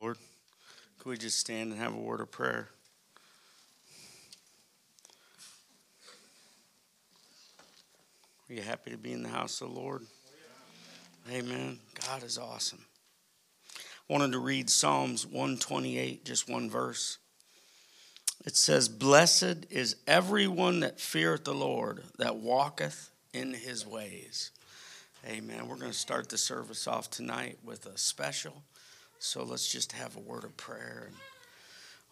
Lord, could we just stand and have a word of prayer? Are you happy to be in the house of the Lord? Amen. God is awesome. I wanted to read Psalms 128, just one verse. It says, Blessed is everyone that feareth the Lord, that walketh in his ways. Amen. We're going to start the service off tonight with a special. So let's just have a word of prayer.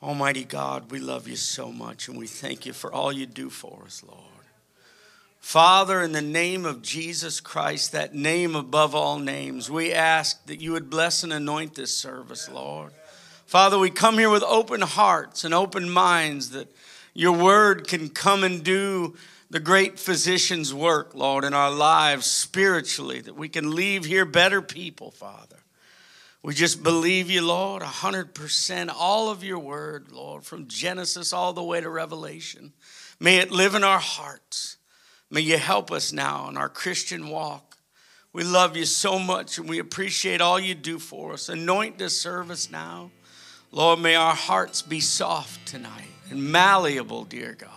Almighty God, we love you so much and we thank you for all you do for us, Lord. Father, in the name of Jesus Christ, that name above all names, we ask that you would bless and anoint this service, Lord. Father, we come here with open hearts and open minds that your word can come and do the great physician's work, Lord, in our lives spiritually, that we can leave here better people, Father. We just believe you, Lord, 100%, all of your word, Lord, from Genesis all the way to Revelation. May it live in our hearts. May you help us now in our Christian walk. We love you so much and we appreciate all you do for us. Anoint this service now. Lord, may our hearts be soft tonight and malleable, dear God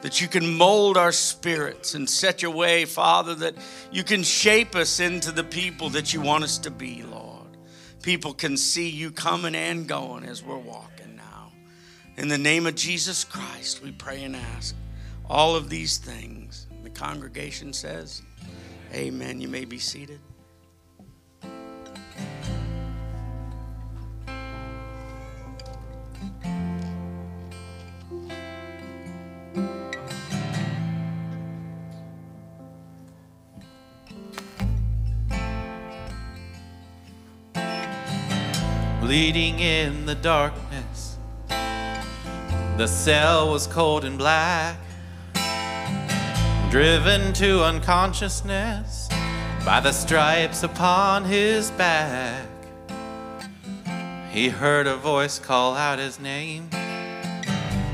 that you can mold our spirits in such a way, Father, that you can shape us into the people that you want us to be, Lord. People can see you coming and going as we're walking now. In the name of Jesus Christ, we pray and ask all of these things. The congregation says, Amen. You may be seated. Bleeding in the darkness. The cell was cold and black, driven to unconsciousness by the stripes upon his back. He heard a voice call out his name.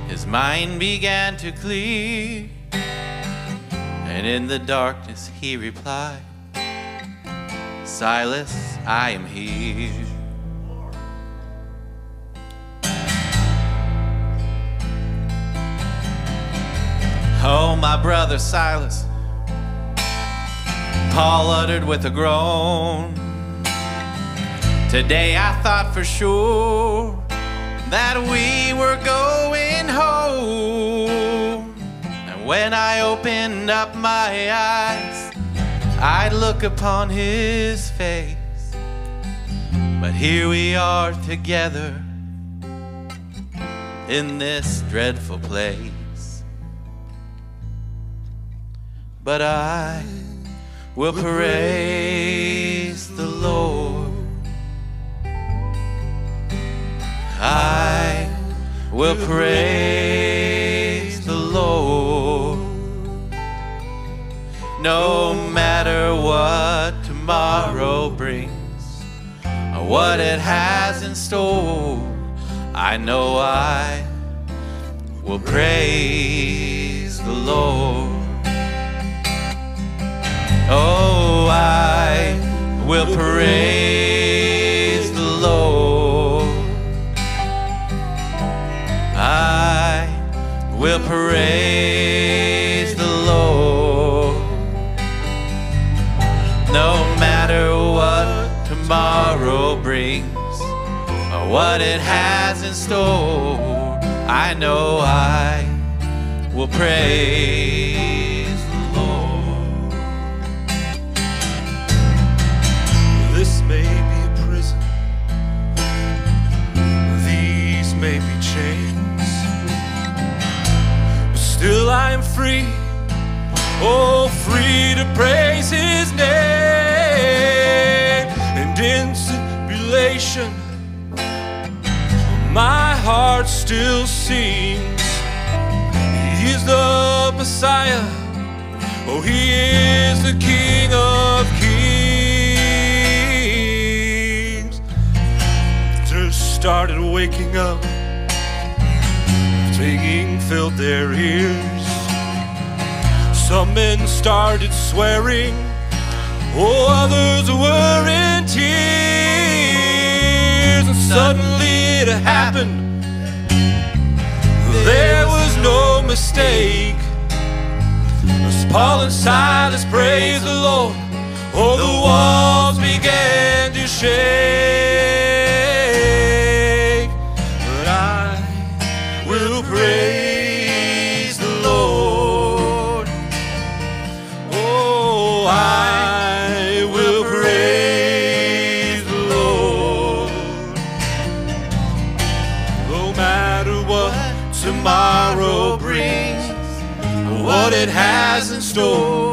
His mind began to clear, and in the darkness he replied, Silas, I am here. Oh, my brother Silas, Paul uttered with a groan. Today I thought for sure that we were going home. And when I opened up my eyes, I'd look upon his face. But here we are together in this dreadful place. But I will praise the Lord. I will praise the Lord. No matter what tomorrow brings or what it has in store, I know I will praise the Lord. Oh, I will praise the Lord. I will praise the Lord. No matter what tomorrow brings or what it has in store, I know I will praise. Till I am free. Oh, free to praise his name. And in tribulation, my heart still sings. He is the Messiah. Oh, he is the King of Kings. Just started waking up singing filled their ears. Some men started swearing, oh, others were in tears. And suddenly it happened. There was no mistake. As Paul and Silas praised the Lord, all the walls began to shake. Has in store.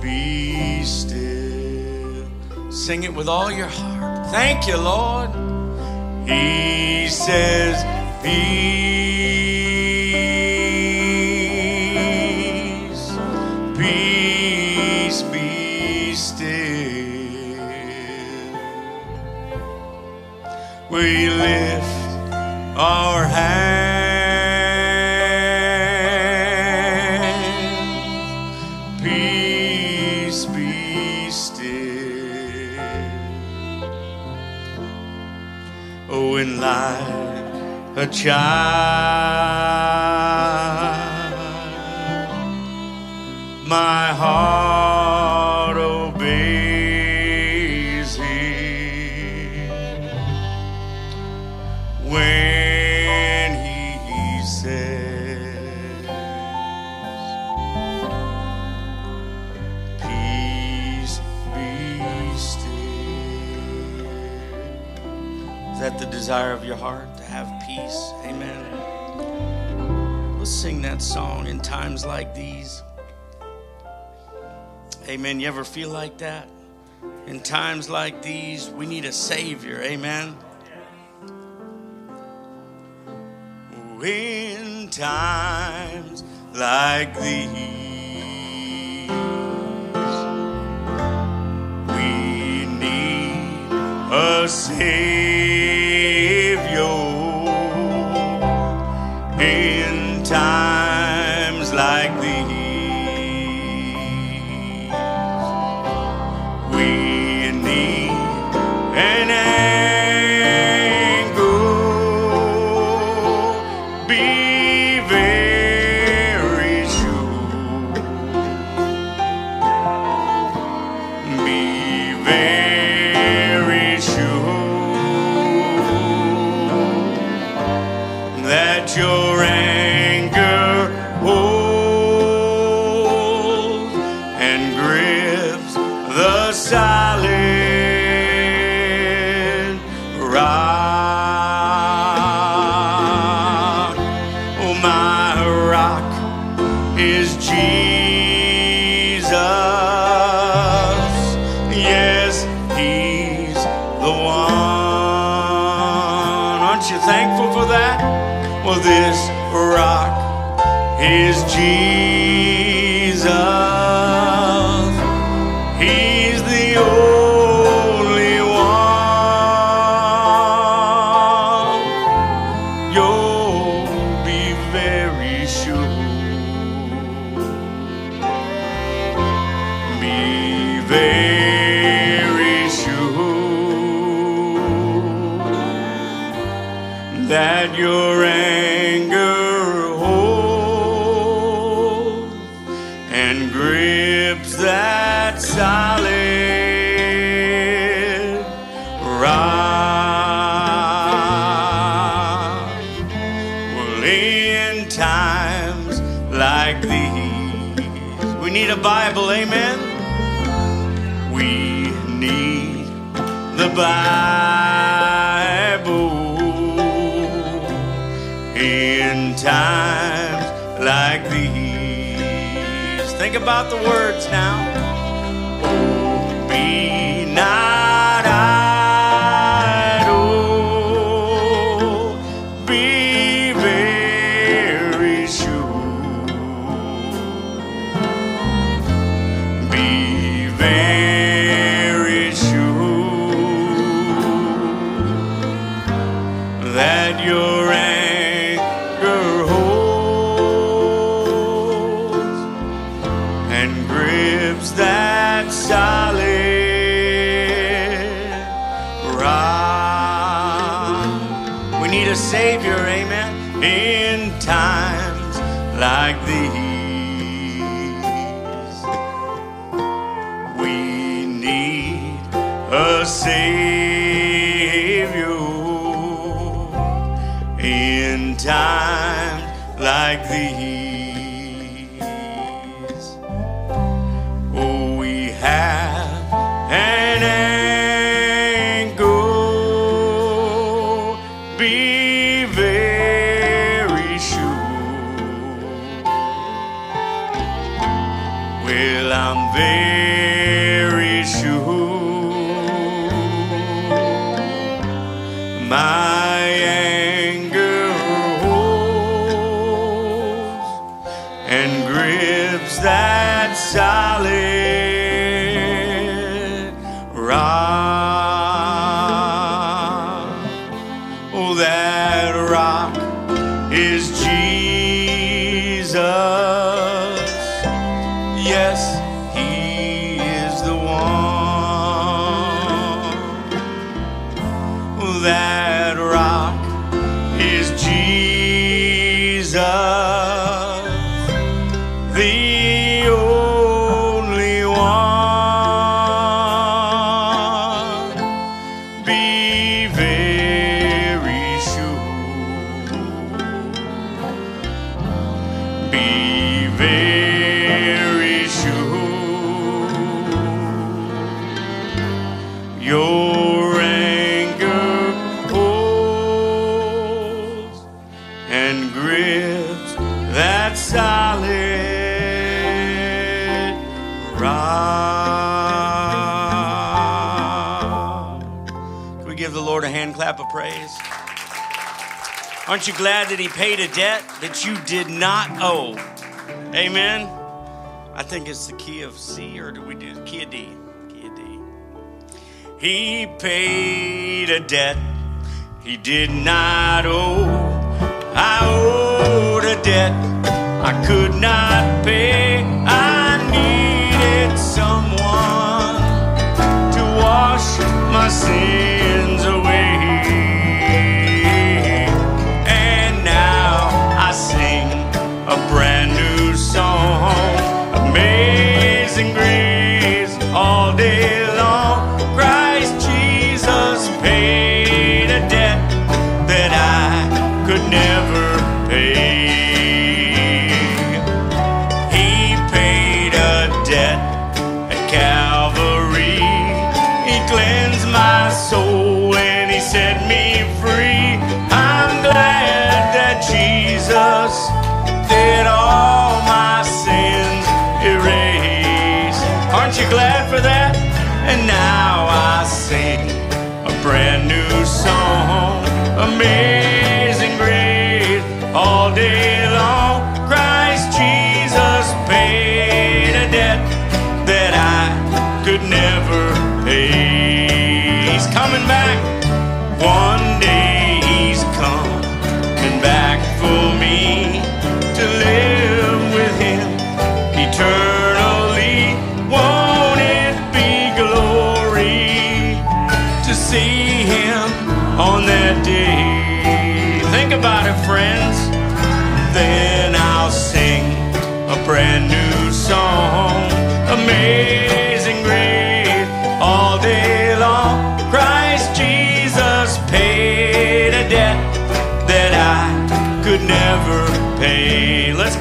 Be still. Sing it with all your heart. Thank you, Lord. He says, Peace, peace be still. We lift our a child, times like these. Amen. You ever feel like that? In times like these, we need a Savior. Amen. In times like these. We need a Savior Aren't you glad that He paid a debt that you did not owe? Amen. I think it's the key of C, or do we do key of D? Key of D. He paid a debt he did not owe. I owed a debt I could not pay. I needed someone to wash my sins. brand new song. A Amazing. Hey, let's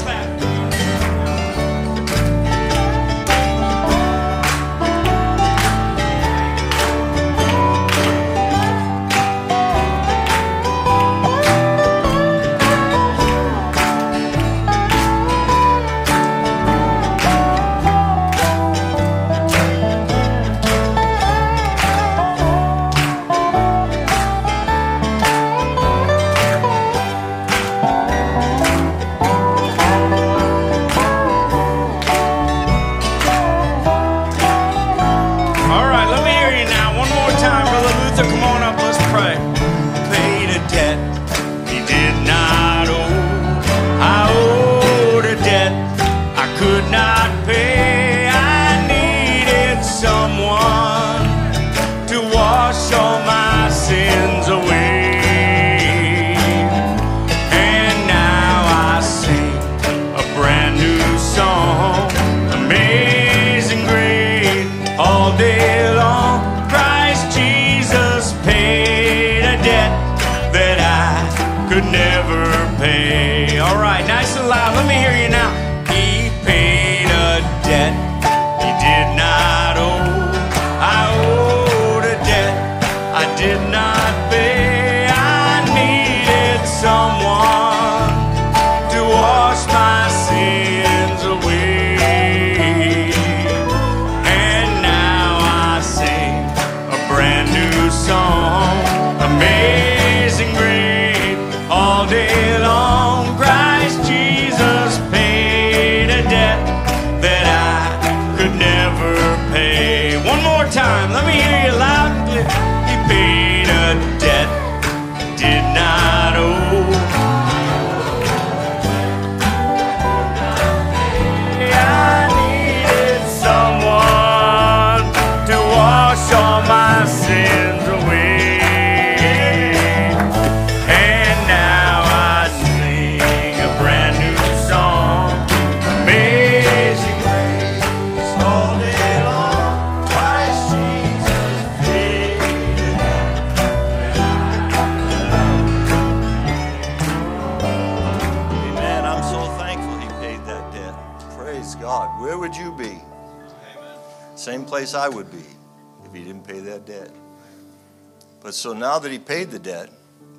so now that he paid the debt,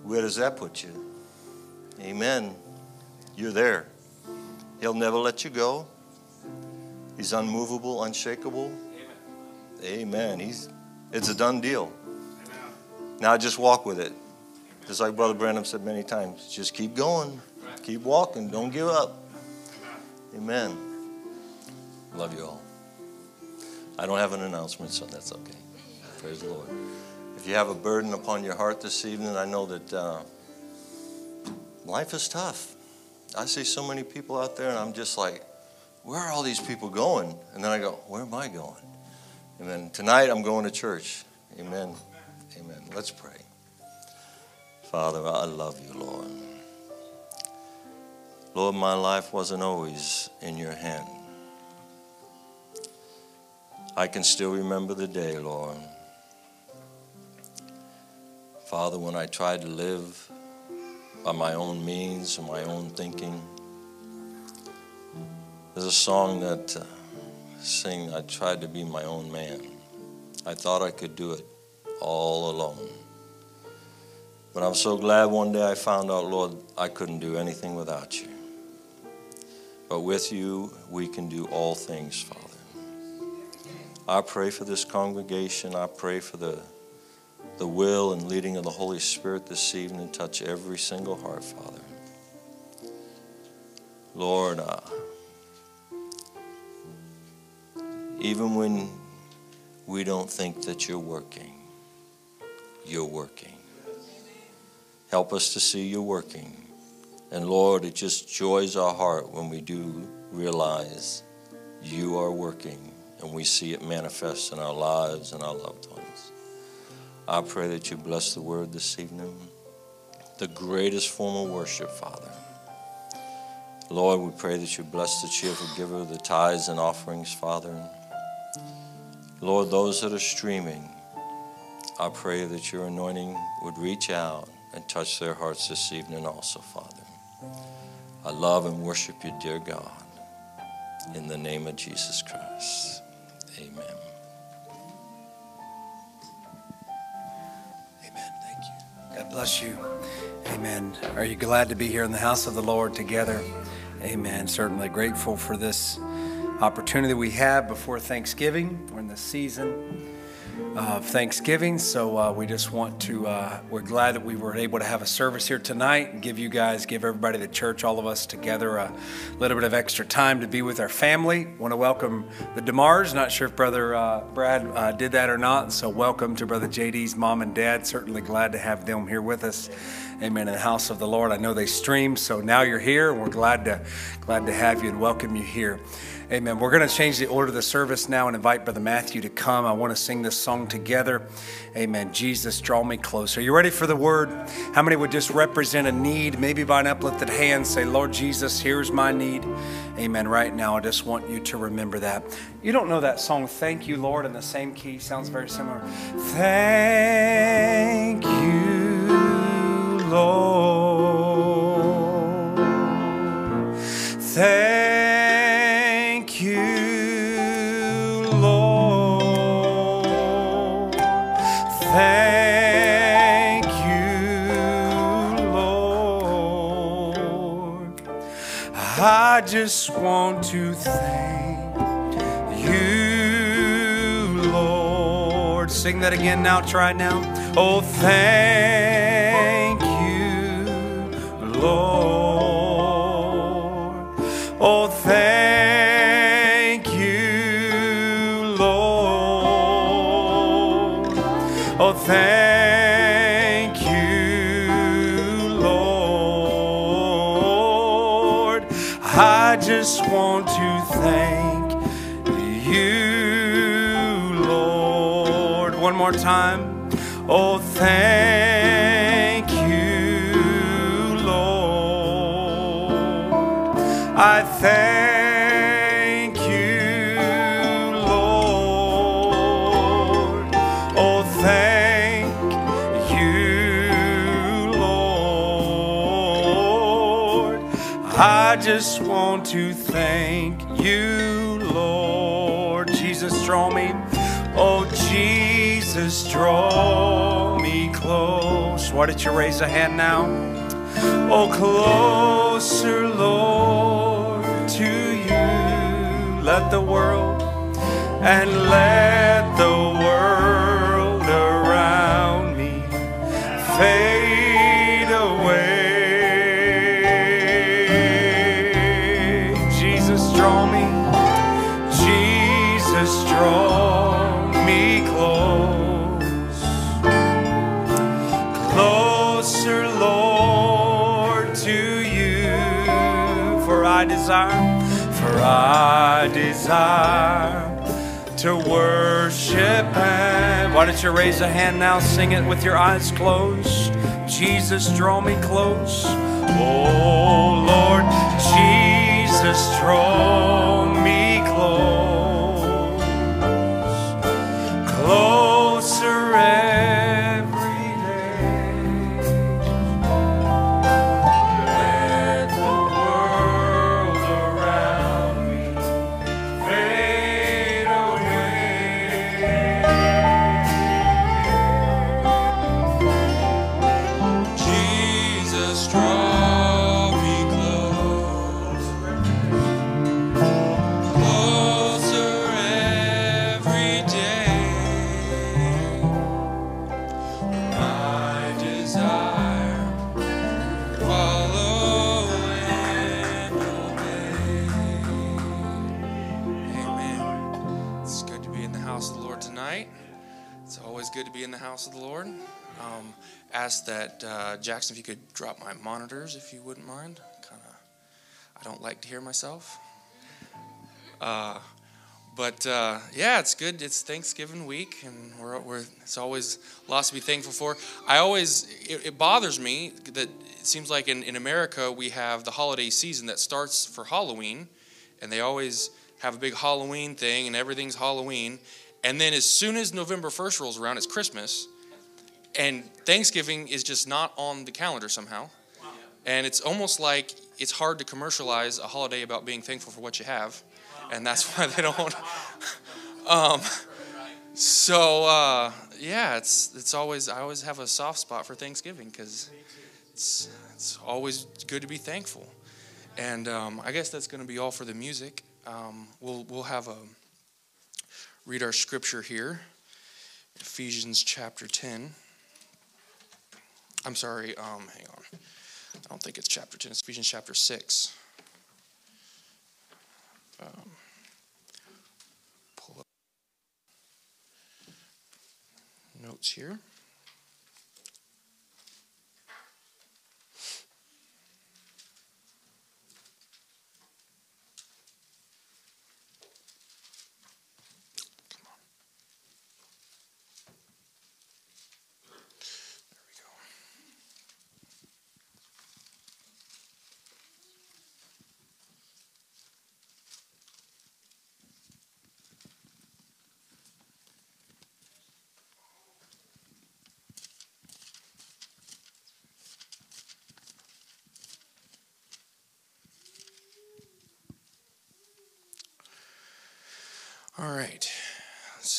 where does that put you? Amen. You're there. He'll never let you go. He's unmovable, unshakable. Amen. Amen. He's, it's a done deal. Amen. Now just walk with it. Just like Brother Branham said many times, just keep going, right. keep walking, don't give up. Amen. Love you all. I don't have an announcement, so that's okay. Praise the Lord. If you have a burden upon your heart this evening, I know that uh, life is tough. I see so many people out there, and I'm just like, where are all these people going? And then I go, where am I going? And then tonight I'm going to church. Amen. Amen. Let's pray. Father, I love you, Lord. Lord, my life wasn't always in your hand. I can still remember the day, Lord. Father, when I tried to live by my own means and my own thinking, there's a song that uh, sing, I tried to be my own man. I thought I could do it all alone. But I'm so glad one day I found out, Lord, I couldn't do anything without you. But with you, we can do all things, Father. I pray for this congregation. I pray for the, the will and leading of the Holy Spirit this evening. Touch every single heart, Father. Lord, uh, even when we don't think that you're working, you're working. Help us to see you working. And Lord, it just joys our heart when we do realize you are working and we see it manifest in our lives and our loved ones. I pray that you bless the word this evening, the greatest form of worship, Father. Lord, we pray that you bless the cheerful giver of the tithes and offerings, Father. Lord, those that are streaming, I pray that your anointing would reach out and touch their hearts this evening also, Father. I love and worship you, dear God, in the name of Jesus Christ. Amen. God bless you. Amen. Are you glad to be here in the house of the Lord together? Amen. Certainly grateful for this opportunity we have before Thanksgiving. We're in the season of Thanksgiving, so uh, we just want to, uh, we're glad that we were able to have a service here tonight and give you guys, give everybody the church, all of us together a little bit of extra time to be with our family. Want to welcome the DeMars. Not sure if Brother uh, Brad uh, did that or not, so welcome to Brother JD's mom and dad. Certainly glad to have them here with us. Amen. In the house of the Lord. I know they stream, so now you're here, and we're glad to glad to have you and welcome you here. Amen. We're going to change the order of the service now and invite Brother Matthew to come. I want to sing this song together. Amen. Jesus, draw me closer. Are you ready for the word? How many would just represent a need, maybe by an uplifted hand, say, Lord Jesus, here's my need. Amen. Right now, I just want you to remember that. You don't know that song, Thank You, Lord, in the same key. Sounds very similar. Thank you, Lord. Just want to thank you, Lord. Sing that again now. Try now. Oh, thank you, Lord. Time. Oh, thank you, Lord. I thank you, Lord. Oh, thank you, Lord. I just want to thank you, Jesus, draw me close. Why don't you raise a hand now? Oh, closer, Lord, to you. Let the world and let the world around me fade desire, for I desire to worship Him. Why don't you raise a hand now? Sing it with your eyes closed. Jesus, draw me close. Oh Lord, Jesus, draw me uh, Jackson, if you could drop my monitors, if you wouldn't mind. Kind of, I don't like to hear myself. Uh, but uh, yeah, it's good. It's Thanksgiving week, and we're, we're it's always lots to be thankful for. I always it, it bothers me that it seems like in, in America we have the holiday season that starts for Halloween, and they always have a big Halloween thing, and everything's Halloween. And then as soon as November 1st rolls around, it's Christmas. And Thanksgiving is just not on the calendar somehow. And it's almost like it's hard to commercialize a holiday about being thankful for what you have. And that's why they don't. um, so, uh, yeah, it's, it's always, I always have a soft spot for Thanksgiving because it's, it's always good to be thankful. And um, I guess that's going to be all for the music. Um, we'll, we'll have a read our scripture here Ephesians chapter 10. I'm sorry, um, hang on. I don't think it's chapter 10, it's Ephesians chapter 6. Um, pull up notes here. There we go. All right. It's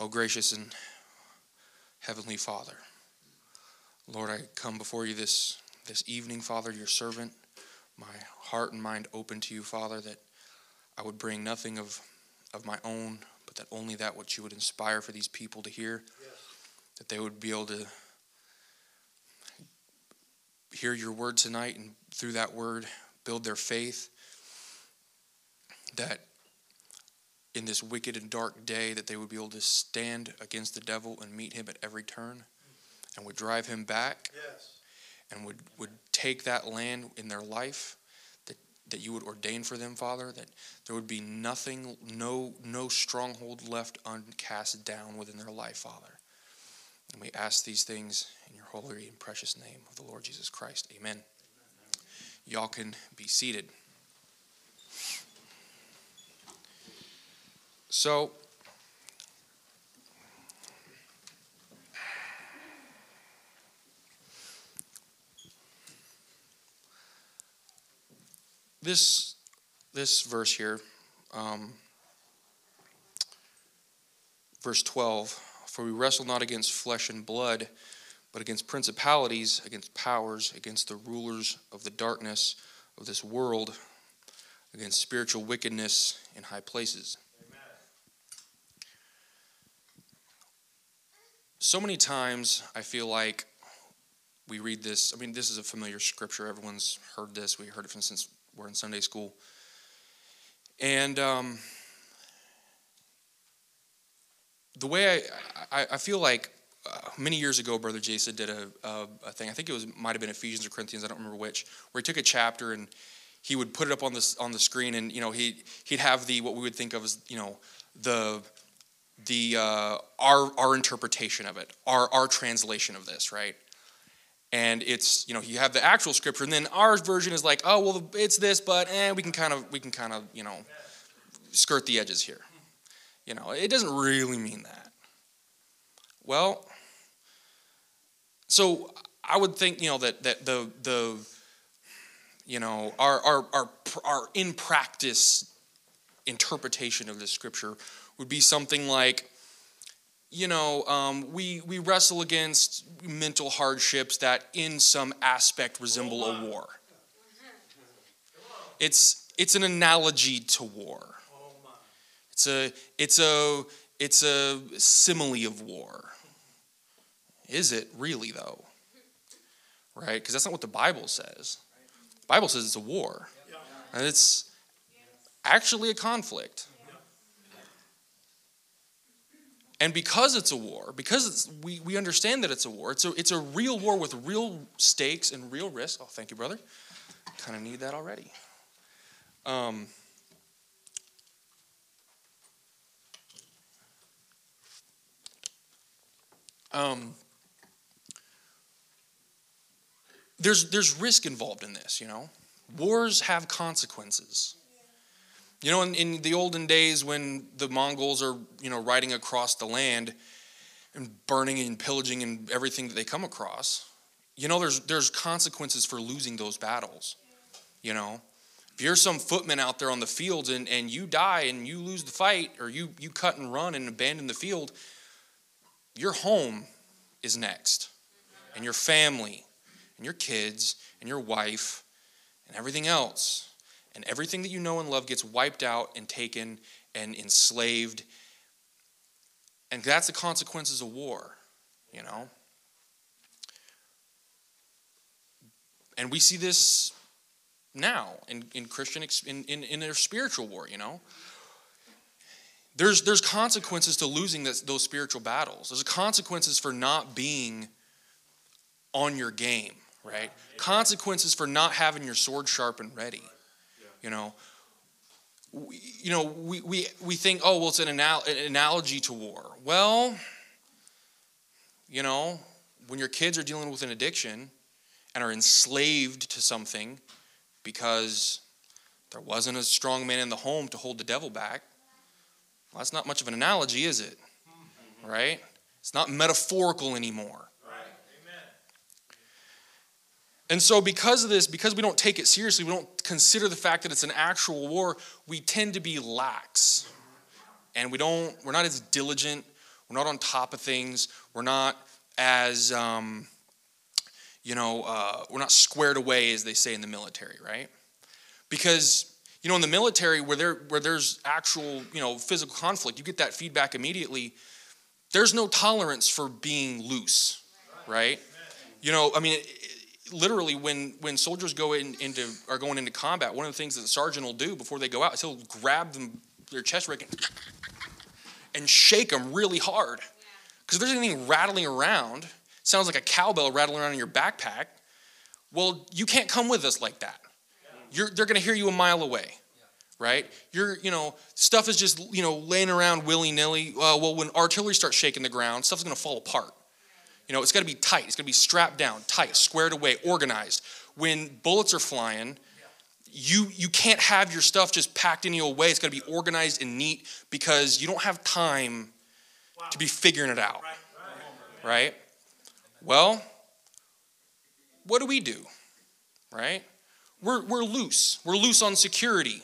O gracious and heavenly Father, Lord, I come before you this, this evening, Father, your servant, my heart and mind open to you, Father, that I would bring nothing of, of my own, but that only that which you would inspire for these people to hear, that they would be able to hear your word tonight and through that word build their faith, that in this wicked and dark day that they would be able to stand against the devil and meet him at every turn and would drive him back and would, would take that land in their life that, that you would ordain for them, Father, that there would be nothing, no, no stronghold left uncast down within their life, Father. And we ask these things in your holy and precious name of the Lord Jesus Christ. Amen. Y'all can be seated. So, this this verse here, Um, verse 12 For we wrestle not against flesh and blood, but against principalities, against powers, against the rulers of the darkness of this world, against spiritual wickedness in high places. So many times I feel like we read this. I mean, this is a familiar scripture. Everyone's heard this. We heard it from since we're in Sunday school. And um, the way I, I, I feel like uh, many years ago, Brother Jason did a, a, a, thing. I think it was might have been Ephesians or Corinthians. I don't remember which. Where he took a chapter and he would put it up on the on the screen, and you know he he'd have the what we would think of as you know the the uh, our our interpretation of it, our our translation of this, right? And it's you know you have the actual scripture, and then our version is like, oh well, it's this, but eh, we can kind of we can kind of you know skirt the edges here. You know, it doesn't really mean that. Well, so I would think, you know, that, that the, the you know, our, our, our, our in practice interpretation of this scripture would be something like, you know, um, we, we wrestle against mental hardships that in some aspect resemble a war. It's, it's an analogy to war. It's a, it's a, it's a simile of war. Is it really, though? Right? Because that's not what the Bible says. The Bible says it's a war, and it's actually a conflict. And because it's a war, because we, we understand that it's a war, it's a, it's a real war with real stakes and real risks. Oh, thank you, brother. Kind of need that already. Um, um, there's, there's risk involved in this, you know. Wars have consequences. You know, in, in the olden days when the Mongols are, you know, riding across the land and burning and pillaging and everything that they come across, you know, there's, there's consequences for losing those battles. You know, if you're some footman out there on the fields and, and you die and you lose the fight or you, you cut and run and abandon the field, your home is next, and your family, and your kids, and your wife, and everything else. And everything that you know and love gets wiped out and taken and enslaved. And that's the consequences of war, you know? And we see this now in, in Christian, in, in, in their spiritual war, you know? There's, there's consequences to losing this, those spiritual battles. There's consequences for not being on your game, right? Consequences for not having your sword sharp and ready. You know, we, you know, we, we, we think, oh, well, it's an, anal- an analogy to war. Well, you know, when your kids are dealing with an addiction and are enslaved to something because there wasn't a strong man in the home to hold the devil back, well, that's not much of an analogy, is it? Right? It's not metaphorical anymore. And so, because of this, because we don't take it seriously, we don't consider the fact that it's an actual war, we tend to be lax. And we don't, we're not as diligent, we're not on top of things, we're not as, um, you know, uh, we're not squared away, as they say in the military, right? Because you know, in the military, where there where there's actual you know physical conflict, you get that feedback immediately. There's no tolerance for being loose, right? You know, I mean, literally, when when soldiers go in, into are going into combat, one of the things that the sergeant will do before they go out is he'll grab them their chest rig and shake them really hard, because if there's anything rattling around, sounds like a cowbell rattling around in your backpack. Well, you can't come with us like that. You're, they're going to hear you a mile away right? You're you know stuff is just you know laying around willy-nilly. Uh, well when artillery starts shaking the ground stuff's going to fall apart you know it's got to be tight. It's going to be strapped down tight squared away organized. When bullets are flying you you can't have your stuff just packed any old way. It's got to be organized and neat because you don't have time to be figuring it out. Right? Well what do we do? Right? We're, we're loose. We're loose on security.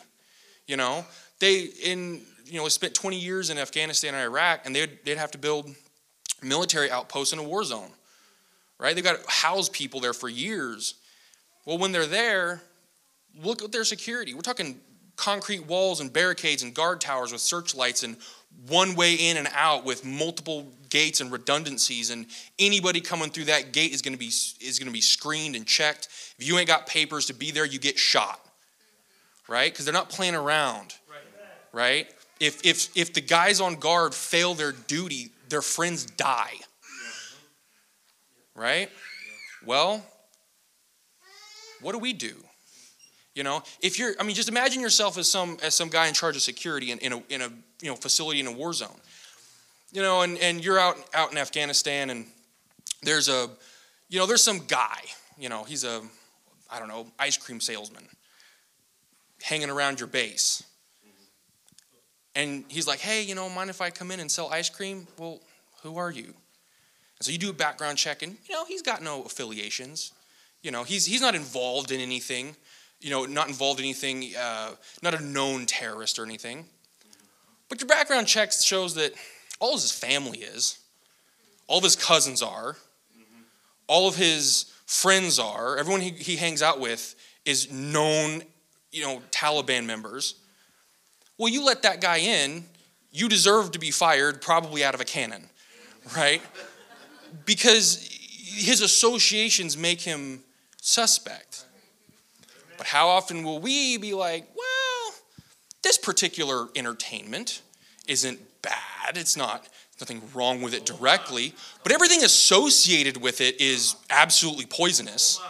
You know, they in you know spent 20 years in Afghanistan and Iraq, and they'd they'd have to build military outposts in a war zone, right? They've got to house people there for years. Well, when they're there, look at their security. We're talking concrete walls and barricades and guard towers with searchlights and one way in and out with multiple gates and redundancies and anybody coming through that gate is going to be is going to be screened and checked if you ain't got papers to be there you get shot right because they're not playing around right if if if the guys on guard fail their duty their friends die right well what do we do you know, if you're, I mean, just imagine yourself as some as some guy in charge of security in, in a in a you know facility in a war zone. You know, and, and you're out out in Afghanistan and there's a you know, there's some guy, you know, he's a I don't know, ice cream salesman hanging around your base. And he's like, hey, you know, mind if I come in and sell ice cream? Well, who are you? And so you do a background check, and you know, he's got no affiliations. You know, he's he's not involved in anything you know, not involved in anything, uh, not a known terrorist or anything. But your background check shows that all of his family is, all of his cousins are, all of his friends are, everyone he, he hangs out with is known, you know, Taliban members. Well, you let that guy in, you deserve to be fired, probably out of a cannon, right? Because his associations make him suspect. But how often will we be like, well, this particular entertainment isn't bad. It's not nothing wrong with it directly, but everything associated with it is absolutely poisonous.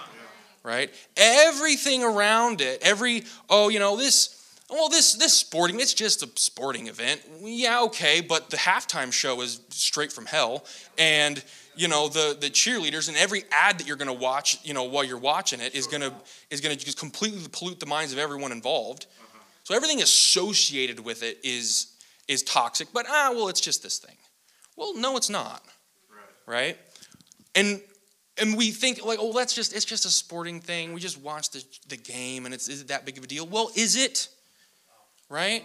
Right? Everything around it, every oh, you know, this well, this this sporting, it's just a sporting event. Yeah, okay, but the halftime show is straight from hell. And you know the the cheerleaders and every ad that you're going to watch you know while you're watching it is going to is going to just completely pollute the minds of everyone involved. So everything associated with it is is toxic but ah well it's just this thing. Well no it's not. Right, right? and and we think like oh that's just it's just a sporting thing. We just watch the, the game and it's is it that big of a deal? Well is it right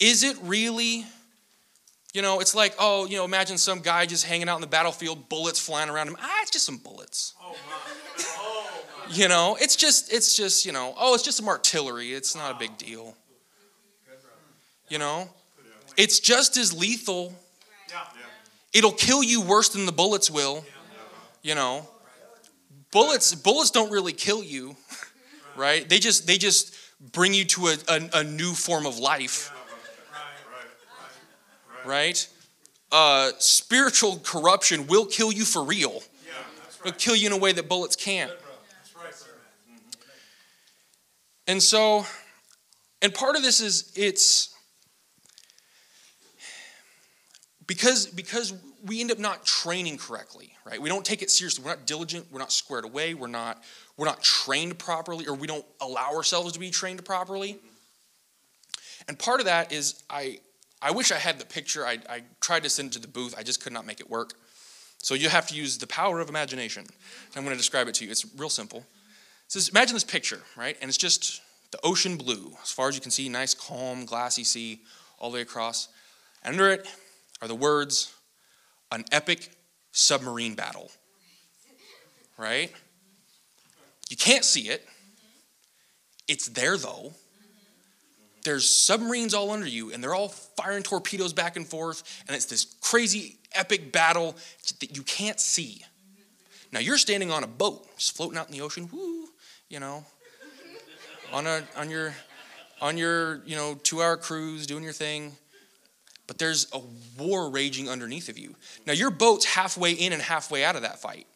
is it really you know, it's like, oh, you know, imagine some guy just hanging out in the battlefield, bullets flying around him. Ah, it's just some bullets. You know, it's just, it's just, you know, oh, it's just some artillery. It's not a big deal. You know, it's just as lethal. It'll kill you worse than the bullets will. You know, bullets, bullets don't really kill you, right? They just, they just bring you to a, a, a new form of life right? Uh, spiritual corruption will kill you for real. Yeah, It'll kill you in a way that bullets can't. Right, and so, and part of this is it's because because we end up not training correctly, right? We don't take it seriously. We're not diligent. We're not squared away. We're not we're not trained properly, or we don't allow ourselves to be trained properly. And part of that is I I wish I had the picture. I, I tried to send it to the booth, I just could not make it work. So you have to use the power of imagination. I'm going to describe it to you. It's real simple. It says, imagine this picture, right? And it's just the ocean blue. As far as you can see, nice, calm, glassy sea all the way across. And under it are the words, an epic submarine battle. Right? You can't see it. It's there though there's submarines all under you, and they're all firing torpedoes back and forth, and it's this crazy epic battle that you can't see. Now you're standing on a boat, just floating out in the ocean, woo, you know, on a on your on your you know two hour cruise, doing your thing. But there's a war raging underneath of you. Now your boat's halfway in and halfway out of that fight,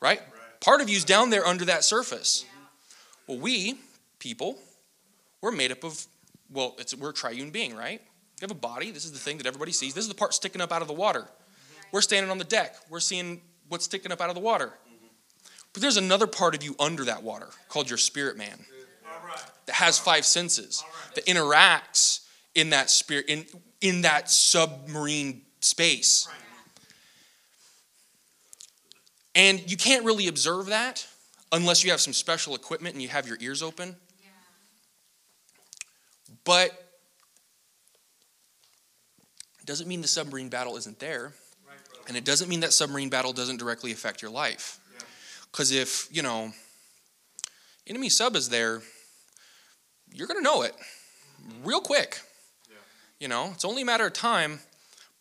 right? Part of you's down there under that surface. Well, we people, we're made up of well, it's, we're a triune being, right? You have a body. This is the thing that everybody sees. This is the part sticking up out of the water. We're standing on the deck. We're seeing what's sticking up out of the water. But there's another part of you under that water called your spirit man that has five senses that interacts in that spirit in, in that submarine space. And you can't really observe that unless you have some special equipment and you have your ears open. But it doesn't mean the submarine battle isn't there. And it doesn't mean that submarine battle doesn't directly affect your life. Because if, you know, enemy sub is there, you're going to know it real quick. You know, it's only a matter of time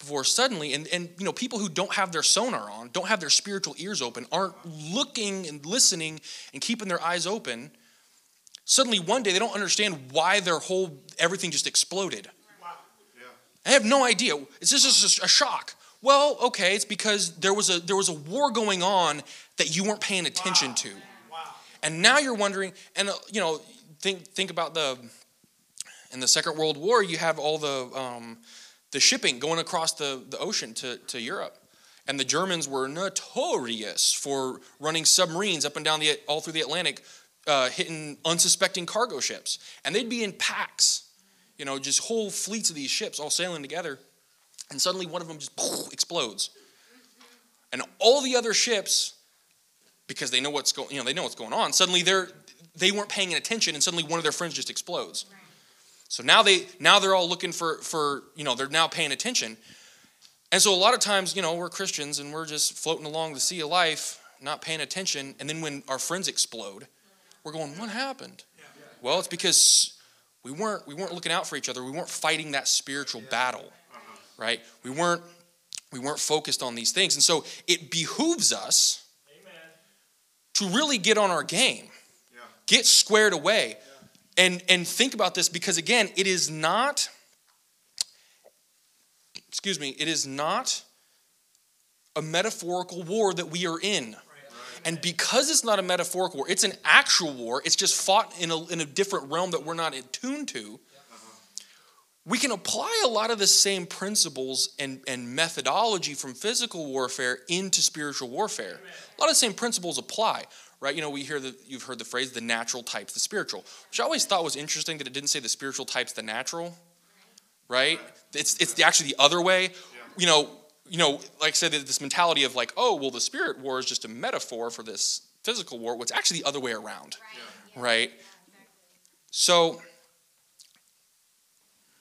before suddenly, and, and you know, people who don't have their sonar on, don't have their spiritual ears open, aren't looking and listening and keeping their eyes open, suddenly one day they don't understand why their whole everything just exploded. I have no idea. It's just a shock. Well, okay, it's because there was a there was a war going on that you weren't paying attention wow. to. Wow. And now you're wondering, and uh, you know, think think about the in the Second World War, you have all the um, the shipping going across the, the ocean to, to Europe. And the Germans were notorious for running submarines up and down the all through the Atlantic, uh, hitting unsuspecting cargo ships. And they'd be in packs, you know, just whole fleets of these ships all sailing together and suddenly one of them just poof, explodes. And all the other ships, because they know what's going, you know, they know what's going on. Suddenly they're they weren't paying attention, and suddenly one of their friends just explodes. So now they now they're all looking for for you know they're now paying attention. And so a lot of times, you know, we're Christians and we're just floating along the sea of life, not paying attention. And then when our friends explode, we're going, "What happened?" Well, it's because we weren't we weren't looking out for each other. We weren't fighting that spiritual battle uh-huh. right? We weren't we weren't focused on these things. And so it behooves us Amen. to really get on our game. Yeah. Get squared away. And and think about this because again, it is not excuse me, it is not a metaphorical war that we are in. And because it's not a metaphorical war, it's an actual war. It's just fought in a, in a different realm that we're not attuned to we can apply a lot of the same principles and, and methodology from physical warfare into spiritual warfare. A lot of the same principles apply, right? You know, we hear that you've heard the phrase the natural types the spiritual, which I always thought was interesting that it didn't say the spiritual types the natural, right? It's, it's the, actually the other way. You know, you know, like I said, this mentality of like, oh, well, the spirit war is just a metaphor for this physical war. What's actually the other way around, right? right? So,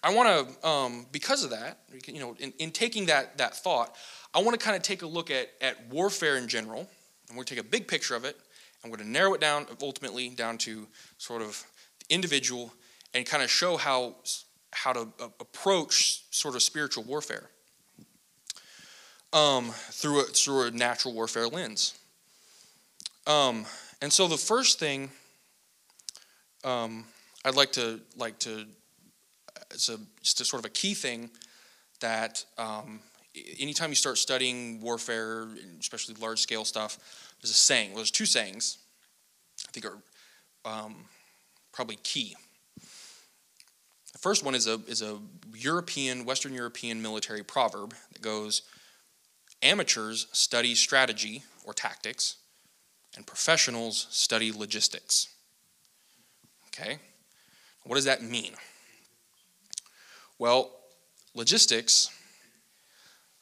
I want to, um, because of that, you know, in, in taking that, that thought, I want to kind of take a look at, at warfare in general. And we're going to take a big picture of it. We're going to narrow it down ultimately down to sort of the individual and kind of show how, how to approach sort of spiritual warfare um, through, a, through a natural warfare lens. Um, and so the first thing um, I'd like to like to it's a, just a sort of a key thing that um, anytime you start studying warfare, especially large scale stuff, there's a saying. Well, there's two sayings I think are um, probably key. The first one is a, is a European, Western European military proverb that goes Amateurs study strategy or tactics, and professionals study logistics. Okay? What does that mean? Well, logistics,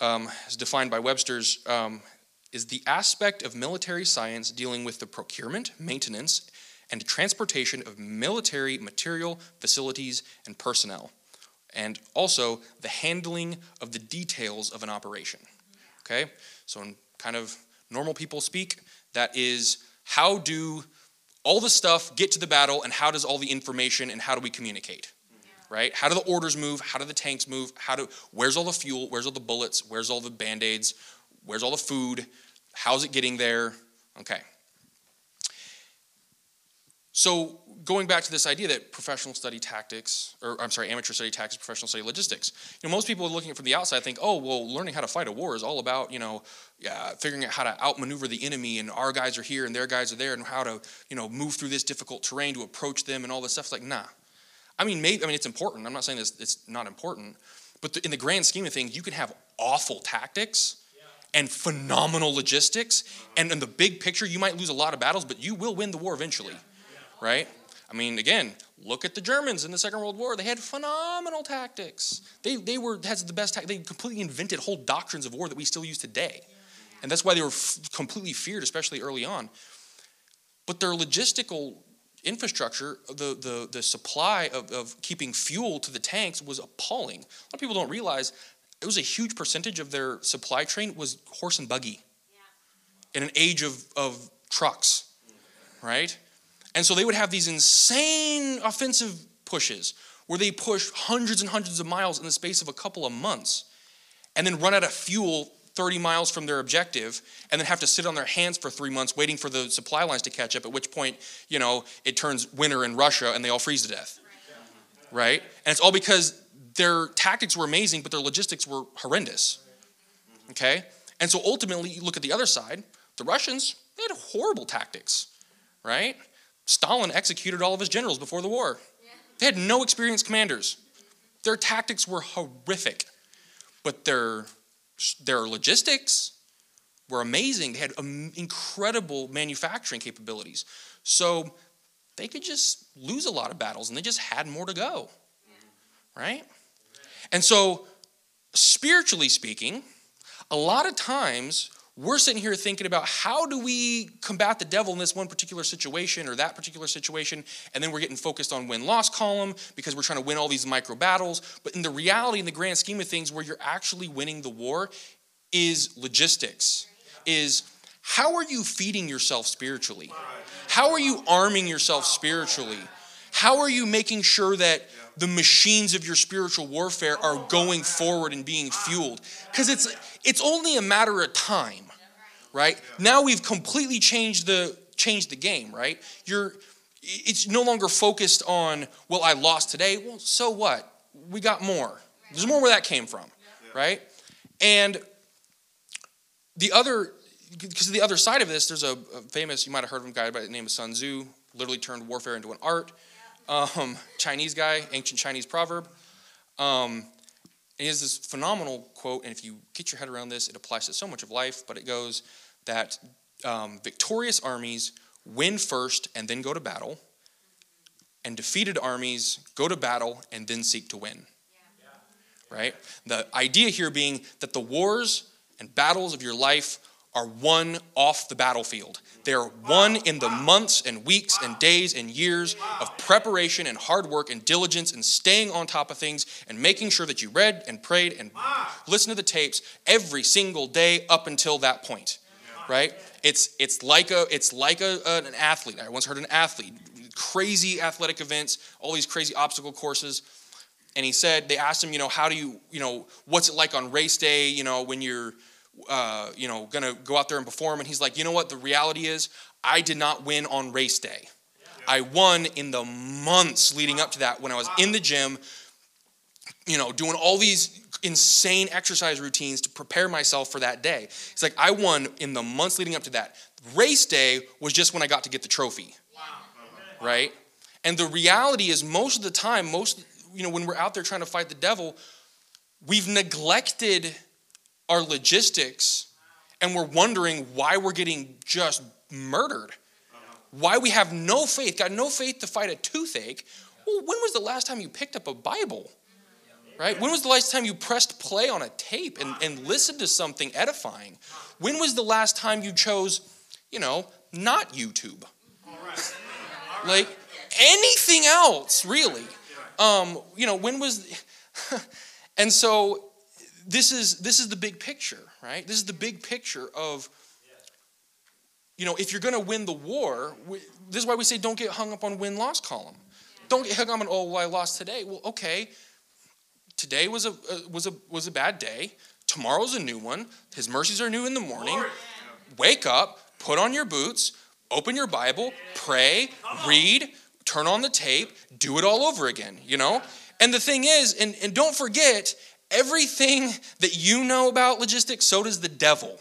um, as defined by Webster's, um, is the aspect of military science dealing with the procurement, maintenance, and transportation of military material, facilities, and personnel, and also the handling of the details of an operation. Okay? So, in kind of normal people speak, that is how do all the stuff get to the battle, and how does all the information and how do we communicate? right? How do the orders move? How do the tanks move? How do where's all the fuel? Where's all the bullets? Where's all the band-aids? Where's all the food? How's it getting there? Okay. So going back to this idea that professional study tactics, or I'm sorry, amateur study tactics, professional study logistics. You know, most people looking at it from the outside think, oh, well, learning how to fight a war is all about, you know, yeah, figuring out how to outmaneuver the enemy, and our guys are here and their guys are there, and how to, you know, move through this difficult terrain to approach them and all this stuff. It's like, nah, I mean, maybe, I mean, it's important. I'm not saying this, it's not important. But the, in the grand scheme of things, you can have awful tactics and phenomenal logistics. And in the big picture, you might lose a lot of battles, but you will win the war eventually, right? I mean, again, look at the Germans in the Second World War. They had phenomenal tactics. They, they were had the best. they completely invented whole doctrines of war that we still use today, and that's why they were f- completely feared, especially early on. But their logistical infrastructure, the, the, the supply of, of keeping fuel to the tanks was appalling. A lot of people don't realize it was a huge percentage of their supply train was horse and buggy in an age of, of trucks, right? And so they would have these insane offensive pushes where they push hundreds and hundreds of miles in the space of a couple of months and then run out of fuel 30 miles from their objective and then have to sit on their hands for three months waiting for the supply lines to catch up, at which point, you know, it turns winter in Russia and they all freeze to death. Right? And it's all because their tactics were amazing, but their logistics were horrendous. Okay? And so ultimately, you look at the other side, the Russians, they had horrible tactics, right? Stalin executed all of his generals before the war. They had no experienced commanders. Their tactics were horrific, but their, their logistics were amazing. They had incredible manufacturing capabilities. So they could just lose a lot of battles and they just had more to go, right? And so, spiritually speaking, a lot of times we're sitting here thinking about how do we combat the devil in this one particular situation or that particular situation and then we're getting focused on win-loss column because we're trying to win all these micro battles. But in the reality in the grand scheme of things where you're actually winning the war is logistics is how are you feeding yourself spiritually? How are you arming yourself spiritually how are you making sure that the machines of your spiritual warfare are going forward and being fueled? Because it's it's only a matter of time right? Now we've completely changed the changed the game right? You're it's no longer focused on well i lost today. Well so what? We got more. There's more where that came from right? And the other because the other side of this there's a, a famous you might have heard of a guy by the name of sun tzu literally turned warfare into an art um, Chinese guy, ancient Chinese proverb. Um, he has this phenomenal quote, and if you get your head around this, it applies to so much of life, but it goes that um, victorious armies win first and then go to battle, and defeated armies go to battle and then seek to win. Right? The idea here being that the wars and battles of your life are won off the battlefield. They're won in the months and weeks and days and years of preparation and hard work and diligence and staying on top of things and making sure that you read and prayed and listened to the tapes every single day up until that point. Right? It's it's like a it's like a, an athlete. I once heard an athlete, crazy athletic events, all these crazy obstacle courses. And he said, they asked him, you know, how do you, you know, what's it like on race day, you know, when you're uh, you know, going to go out there and perform. And he's like, you know what? The reality is, I did not win on race day. I won in the months leading up to that when I was in the gym, you know, doing all these insane exercise routines to prepare myself for that day. It's like I won in the months leading up to that. Race day was just when I got to get the trophy. Right? And the reality is most of the time, most you know, when we're out there trying to fight the devil, we've neglected our logistics and we're wondering why we're getting just murdered. Why we have no faith, got no faith to fight a toothache. Well, when was the last time you picked up a Bible? Right? When was the last time you pressed play on a tape and, and listened to something edifying? When was the last time you chose, you know, not YouTube? like anything else, really. Um, you know, when was and so this is this is the big picture, right? This is the big picture of you know, if you're going to win the war, we, this is why we say don't get hung up on win loss column. Don't get hung up on oh, well, I lost today. Well, okay. Today was a uh, was a was a bad day. Tomorrow's a new one. His mercies are new in the morning. Wake up, put on your boots, open your Bible, pray, read, turn on the tape, do it all over again, you know? And the thing is, and, and don't forget, everything that you know about logistics, so does the devil.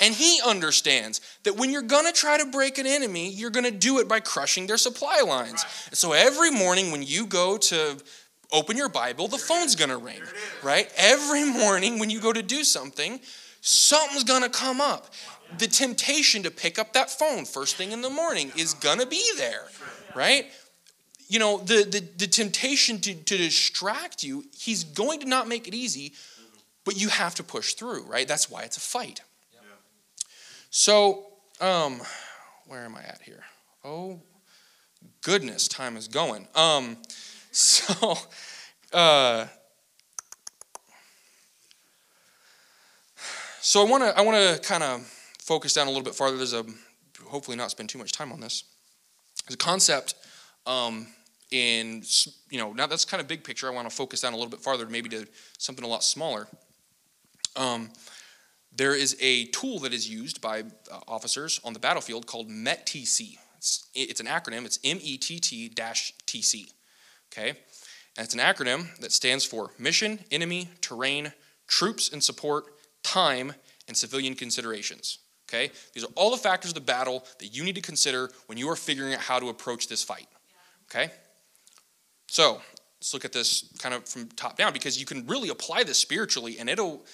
And he understands that when you're going to try to break an enemy, you're going to do it by crushing their supply lines. And so every morning when you go to open your Bible, the phone's going to ring, right? Every morning when you go to do something, something's going to come up. The temptation to pick up that phone first thing in the morning is going to be there, right? You know, the, the, the temptation to, to distract you, he's going to not make it easy, but you have to push through, right? That's why it's a fight. Yeah. So, um, where am I at here? Oh, goodness, time is going. Um, so, uh, So I want to I want to kind of focus down a little bit farther. There's a hopefully not spend too much time on this. There's a concept um, in you know now that's kind of big picture. I want to focus down a little bit farther, maybe to something a lot smaller. Um, there is a tool that is used by uh, officers on the battlefield called METTC. It's, it's an acronym. It's METT-TC. Okay, and it's an acronym that stands for Mission, Enemy, Terrain, Troops and Support, Time, and Civilian Considerations. Okay, these are all the factors of the battle that you need to consider when you are figuring out how to approach this fight. Okay, so let's look at this kind of from top down because you can really apply this spiritually, and it'll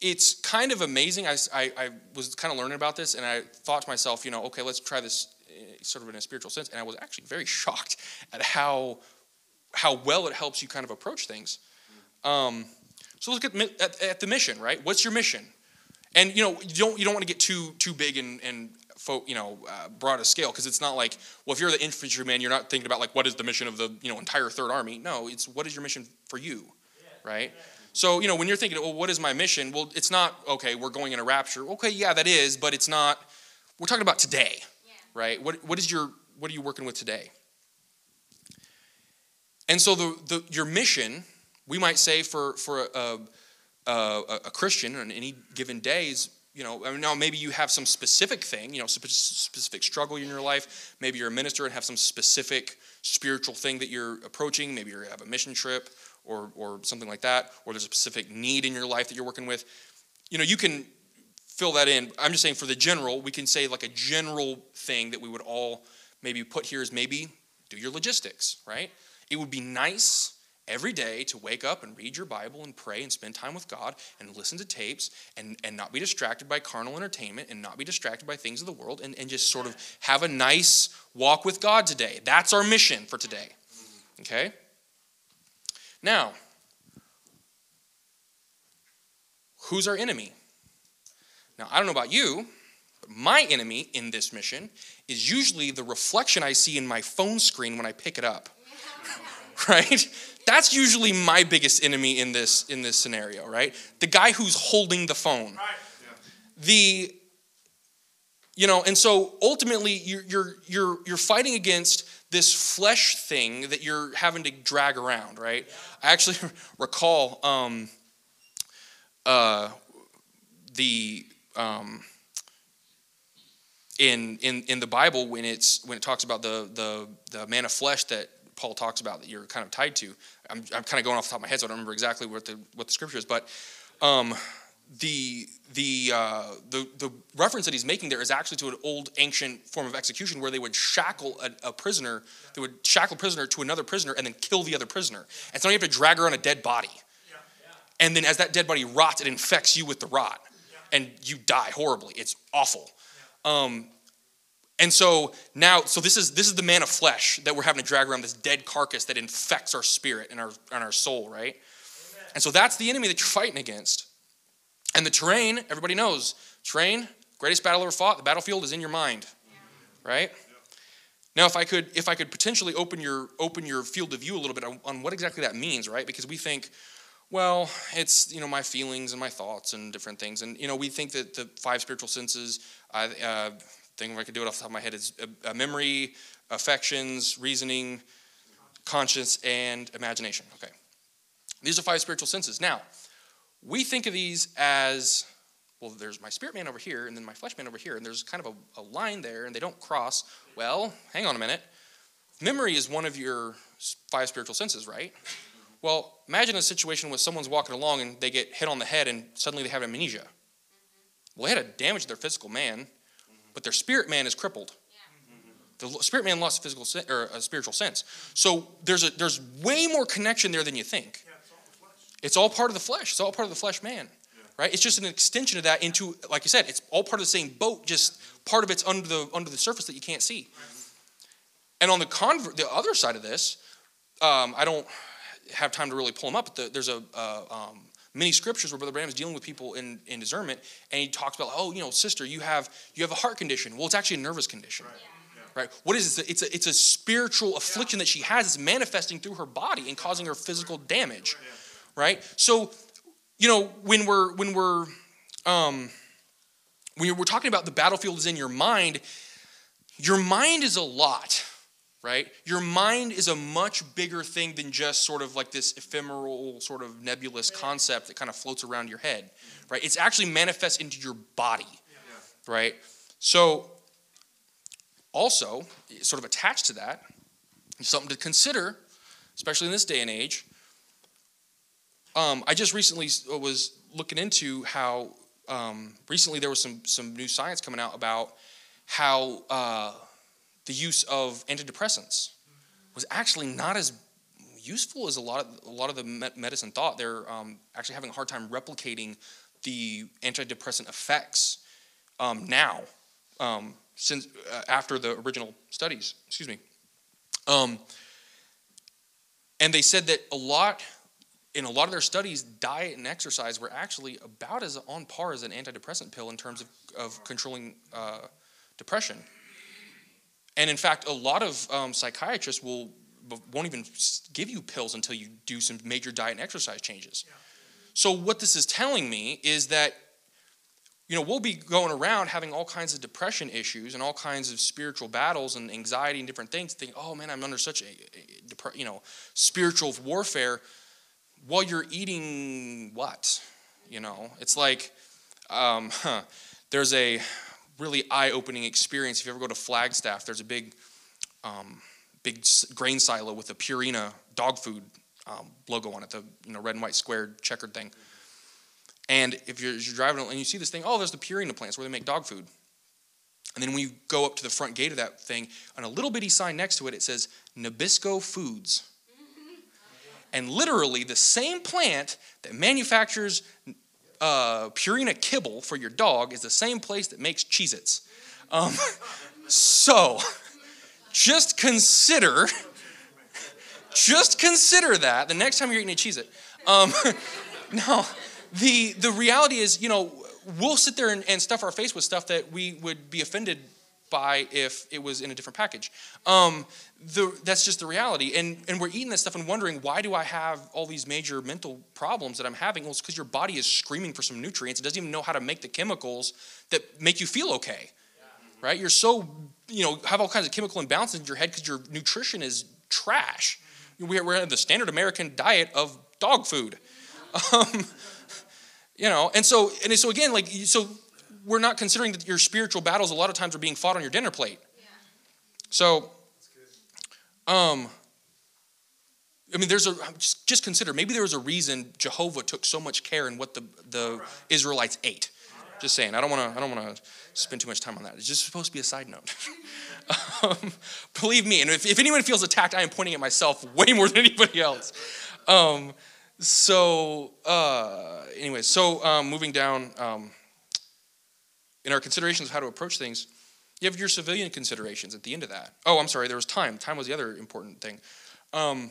it's kind of amazing. I, I, I, was kind of learning about this, and I thought to myself, you know, okay, let's try this eh, sort of in a spiritual sense. And I was actually very shocked at how how well it helps you kind of approach things. Um, so look at, at, at, the mission, right? What's your mission? And you know, you don't you don't want to get too too big and and you know, uh, broad a scale because it's not like, well, if you're the infantryman, you're not thinking about like what is the mission of the you know entire Third Army. No, it's what is your mission for you, right? So, you know, when you're thinking, well, what is my mission? Well, it's not, okay, we're going in a rapture. Okay, yeah, that is, but it's not, we're talking about today, yeah. right? What, what is your, what are you working with today? And so the, the your mission, we might say for, for a, a, a Christian on any given day is, you know, I mean, now maybe you have some specific thing, you know, specific struggle in your life. Maybe you're a minister and have some specific spiritual thing that you're approaching. Maybe you have a mission trip or, or something like that, or there's a specific need in your life that you're working with, you know, you can fill that in. I'm just saying for the general, we can say like a general thing that we would all maybe put here is maybe do your logistics, right? It would be nice every day to wake up and read your Bible and pray and spend time with God and listen to tapes and, and not be distracted by carnal entertainment and not be distracted by things of the world and, and just sort of have a nice walk with God today. That's our mission for today. Okay? Now, who's our enemy? Now, I don't know about you, but my enemy in this mission is usually the reflection I see in my phone screen when I pick it up. right? That's usually my biggest enemy in this in this scenario, right? The guy who's holding the phone. The you know, and so ultimately you're you're you're you're fighting against this flesh thing that you're having to drag around, right? I actually recall um, uh, the um, in in in the Bible when it's when it talks about the the the man of flesh that Paul talks about that you're kind of tied to. I'm I'm kind of going off the top of my head, so I don't remember exactly what the what the scripture is, but. Um, the the, uh, the the reference that he's making there is actually to an old ancient form of execution where they would shackle a, a prisoner, they would shackle a prisoner to another prisoner and then kill the other prisoner. And so you have to drag her on a dead body. And then as that dead body rots, it infects you with the rot, and you die horribly. It's awful. Um, and so now, so this is this is the man of flesh that we're having to drag around this dead carcass that infects our spirit and our and our soul, right? Amen. And so that's the enemy that you're fighting against. And the terrain, everybody knows, terrain, greatest battle ever fought, the battlefield is in your mind. Right? Now, if I could, if I could potentially open your open your field of view a little bit on, on, what exactly that means, right? Because we think, well, it's you know my feelings and my thoughts and different things, and you know we think that the five spiritual senses. I uh, think if I could do it off the top of my head, is a, a memory, affections, reasoning, conscience, and imagination. Okay, these are five spiritual senses. Now, we think of these as well, there's my spirit man over here, and then my flesh man over here, and there's kind of a, a line there, and they don't cross. Well, hang on a minute. Memory is one of your five spiritual senses, right? Well, imagine a situation where someone's walking along and they get hit on the head and suddenly they have amnesia. Well, they had a damage to their physical man, but their spirit man is crippled. The spirit man lost a physical or a spiritual sense. So there's a there's way more connection there than you think. It's all part of the flesh. It's all part of the flesh man. Right? It's just an extension of that into, like you said, it's all part of the same boat, just part of it's under the under the surface that you can't see. And on the convert, the other side of this, um, I don't have time to really pull them up, but the, there's a um, many scriptures where Brother Branham is dealing with people in, in discernment, and he talks about, oh, you know, sister, you have you have a heart condition. Well, it's actually a nervous condition. Right. Yeah. Right? What is it? It's a, it's a spiritual affliction yeah. that she has. It's manifesting through her body and causing her physical damage. Right? right? So, you know, when we're when we're um, when we're talking about the battlefield is in your mind, your mind is a lot, right? Your mind is a much bigger thing than just sort of like this ephemeral, sort of nebulous concept that kind of floats around your head, right? It's actually manifests into your body, right? So, also, sort of attached to that, something to consider, especially in this day and age. Um, I just recently was looking into how um, recently there was some some new science coming out about how uh, the use of antidepressants was actually not as useful as a lot of a lot of the medicine thought. They're um, actually having a hard time replicating the antidepressant effects um, now, um, since uh, after the original studies. Excuse me. Um, and they said that a lot in a lot of their studies, diet and exercise were actually about as on par as an antidepressant pill in terms of, of controlling uh, depression. And in fact, a lot of um, psychiatrists will won't even give you pills until you do some major diet and exercise changes. Yeah. So what this is telling me is that you know we'll be going around having all kinds of depression issues and all kinds of spiritual battles and anxiety and different things. Think, oh man, I'm under such a, a you know spiritual warfare while you're eating what? You know, it's like um, huh, there's a really eye-opening experience. If you ever go to Flagstaff, there's a big, um, big grain silo with a Purina dog food um, logo on it, the you know red and white squared checkered thing. And if you're, you're driving and you see this thing, oh, there's the Purina plants where they make dog food. And then when you go up to the front gate of that thing, on a little bitty sign next to it, it says Nabisco Foods and literally the same plant that manufactures uh, Purina kibble for your dog is the same place that makes Cheez Its. Um, so just consider, just consider that the next time you're eating a Cheez It. Um, the, the reality is, you know, we'll sit there and, and stuff our face with stuff that we would be offended by if it was in a different package. Um, the, that's just the reality. And, and we're eating this stuff and wondering, why do I have all these major mental problems that I'm having? Well, it's because your body is screaming for some nutrients. It doesn't even know how to make the chemicals that make you feel okay, right? You're so, you know, have all kinds of chemical imbalances in your head because your nutrition is trash. We're, we're the standard American diet of dog food. Um, you know, and so, and so again, like, so we're not considering that your spiritual battles a lot of times are being fought on your dinner plate. Yeah. So, um, I mean, there's a just, just consider maybe there was a reason Jehovah took so much care in what the the right. Israelites ate. Right. Just saying, I don't want to I don't want to spend too much time on that. It's just supposed to be a side note. um, believe me, and if, if anyone feels attacked, I am pointing at myself way more than anybody else. Um, so, uh, anyway, so um, moving down. Um, in our considerations of how to approach things, you have your civilian considerations at the end of that. Oh, I'm sorry, there was time. Time was the other important thing. Um,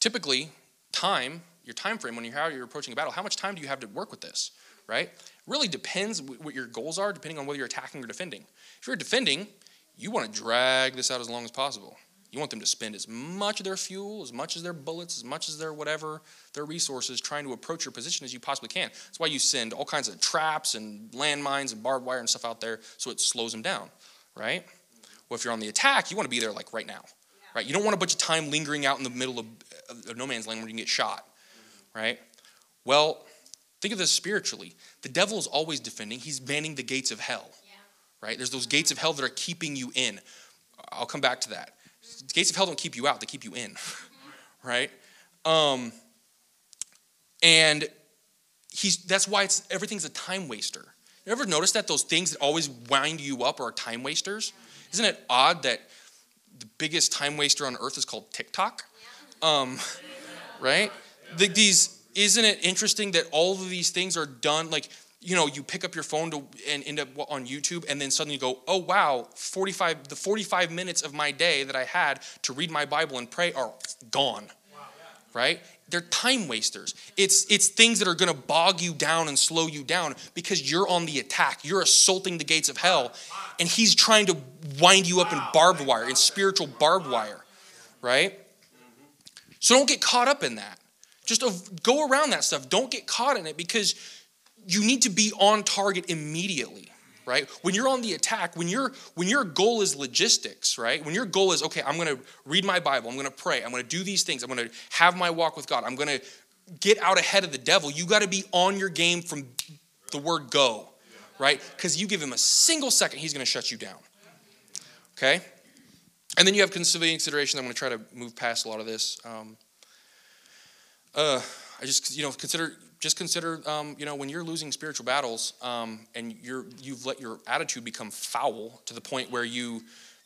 typically, time, your time frame when you're, how you're approaching a battle, how much time do you have to work with this, right? Really depends what your goals are, depending on whether you're attacking or defending. If you're defending, you want to drag this out as long as possible. You want them to spend as much of their fuel, as much as their bullets, as much as their whatever, their resources trying to approach your position as you possibly can. That's why you send all kinds of traps and landmines and barbed wire and stuff out there so it slows them down, right? Well, if you're on the attack, you want to be there like right now, right? You don't want a bunch of time lingering out in the middle of, of no man's land where you can get shot, right? Well, think of this spiritually. The devil is always defending, he's manning the gates of hell, right? There's those gates of hell that are keeping you in. I'll come back to that the gates of hell don't keep you out, they keep you in, right? Um, and he's that's why it's everything's a time waster. You ever notice that those things that always wind you up are time wasters? Isn't it odd that the biggest time waster on earth is called TikTok? Um, right? The, these isn't it interesting that all of these things are done like you know, you pick up your phone to, and end up on YouTube, and then suddenly you go, oh wow, 45, the 45 minutes of my day that I had to read my Bible and pray are gone. Wow. Right? They're time wasters. It's, it's things that are going to bog you down and slow you down because you're on the attack. You're assaulting the gates of hell, and he's trying to wind you up in barbed wire, in spiritual barbed wire. Right? So don't get caught up in that. Just go around that stuff. Don't get caught in it because you need to be on target immediately right? When you're on the attack when your when your goal is logistics right? When your goal is okay i'm going to read my bible i'm going to pray i'm going to do these things i'm going to have my walk with god i'm going to get out ahead of the devil you got to be on your game from the word go right? Because you give him a single second he's going to shut you down okay? And then you have considerations i'm going to try to move past a lot of this um, uh, i just you know consider just consider, um, you know, when you're losing spiritual battles um, and you're you've let your attitude become foul to the point where you,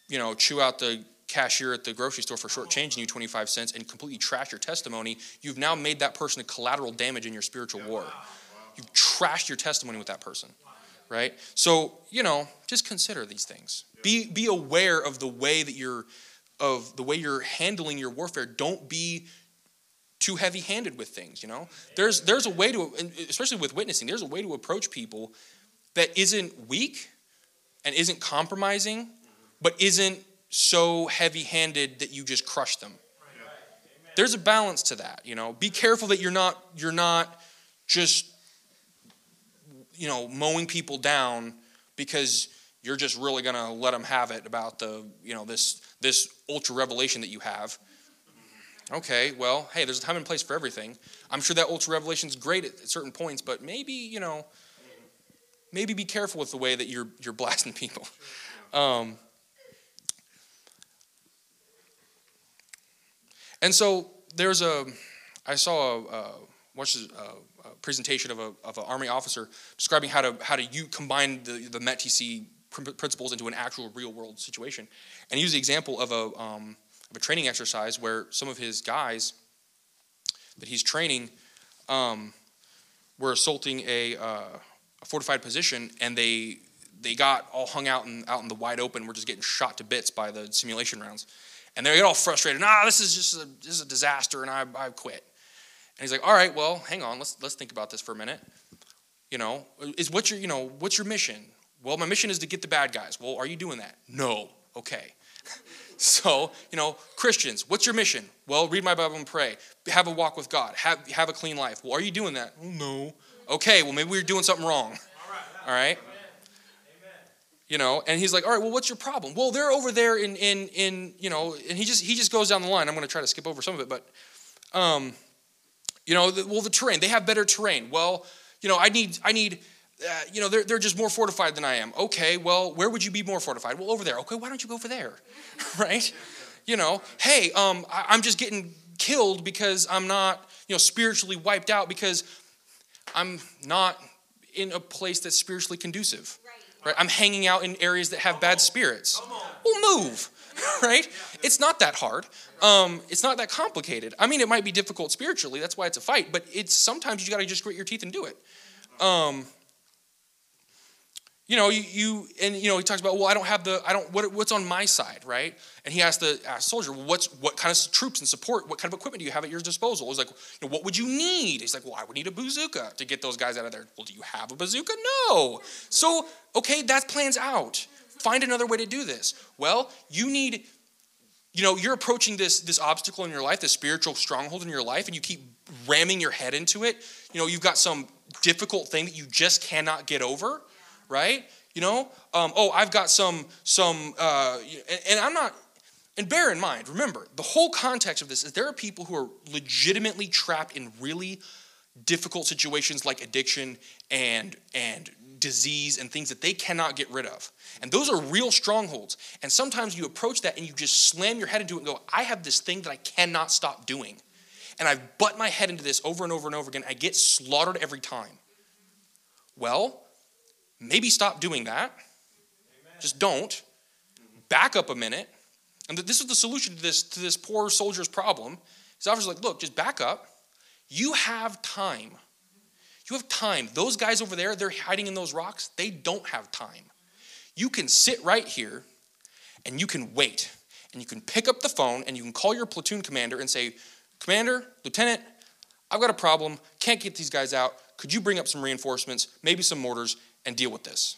you know, chew out the cashier at the grocery store for short changing you 25 cents and completely trash your testimony, you've now made that person a collateral damage in your spiritual war. You've trashed your testimony with that person, right? So, you know, just consider these things. Be be aware of the way that you're of the way you're handling your warfare. Don't be too heavy-handed with things you know? There's there's a way to especially with witnessing there's a way to approach people that isn't weak and isn't compromising but isn't so heavy-handed that you just crush them. There's a balance to that you know? Be careful that you're not you're not just you know mowing people down because you're just really going to let them have it about the you know this this ultra revelation that you have Okay, well, hey, there's a time and place for everything. I'm sure that ultra revelation is great at, certain points, but maybe, you know, maybe be careful with the way that you're you're blasting people. Um, and so there's a, I saw a, a watched a, a, presentation of a of an army officer describing how to how to you combine the the METTC principles into an actual real world situation, and he used the example of a um, a training exercise where some of his guys that he's training um, were assaulting a, uh, a, fortified position, and they they got all hung out in out in the wide open. We're just getting shot to bits by the simulation rounds, and they get all frustrated. Nah, this is just a, this is a disaster, and I I quit. And he's like, all right, well, hang on, let's let's think about this for a minute. You know, is what's your you know what's your mission? Well, my mission is to get the bad guys. Well, are you doing that? No. Okay. So, you know, Christians, what's your mission? Well, read my Bible and pray. Have a walk with God. Have, have a clean life. Well, are you doing that? Oh, no. Okay, well, maybe we're doing something wrong. All right? You know, and he's like, all right, well, what's your problem? Well, they're over there in, in, in you know, and he just, he just goes down the line. I'm going to try to skip over some of it, but, um, you know, the, well, the terrain, they have better terrain. Well, you know, I need, I need, uh, you know, they're, they're just more fortified than I am. Okay, well, where would you be more fortified? Well, over there. Okay, why don't you go over there? right? You know, hey, um, I, I'm just getting killed because I'm not, you know, spiritually wiped out because I'm not in a place that's spiritually conducive. Right? right? I'm hanging out in areas that have bad spirits. Well, move. right? It's not that hard. Um, it's not that complicated. I mean, it might be difficult spiritually. That's why it's a fight. But it's sometimes you got to just grit your teeth and do it. Um, you know, you, you, and you know, he talks about, well, I don't have the, I don't, what, what's on my side, right? And he asked the asked soldier, well, what's, what kind of troops and support, what kind of equipment do you have at your disposal? He's like, you know, what would you need? He's like, well, I would need a bazooka to get those guys out of there. Well, do you have a bazooka? No. So, okay, that plan's out. Find another way to do this. Well, you need, you know, you're approaching this, this obstacle in your life, this spiritual stronghold in your life, and you keep ramming your head into it. You know, you've got some difficult thing that you just cannot get over right? You know, um, oh, I've got some, some, uh, and, and I'm not, and bear in mind, remember, the whole context of this is there are people who are legitimately trapped in really difficult situations like addiction and, and disease and things that they cannot get rid of. And those are real strongholds. And sometimes you approach that and you just slam your head into it and go, I have this thing that I cannot stop doing. And I've butt my head into this over and over and over again. I get slaughtered every time. Well, maybe stop doing that. Amen. Just don't. Back up a minute. And this is the solution to this, to this poor soldier's problem. His officer's like, look, just back up. You have time. You have time. Those guys over there, they're hiding in those rocks. They don't have time. You can sit right here and you can wait. And you can pick up the phone and you can call your platoon commander and say, Commander, Lieutenant, I've got a problem. Can't get these guys out. Could you bring up some reinforcements, maybe some mortars, and deal with this.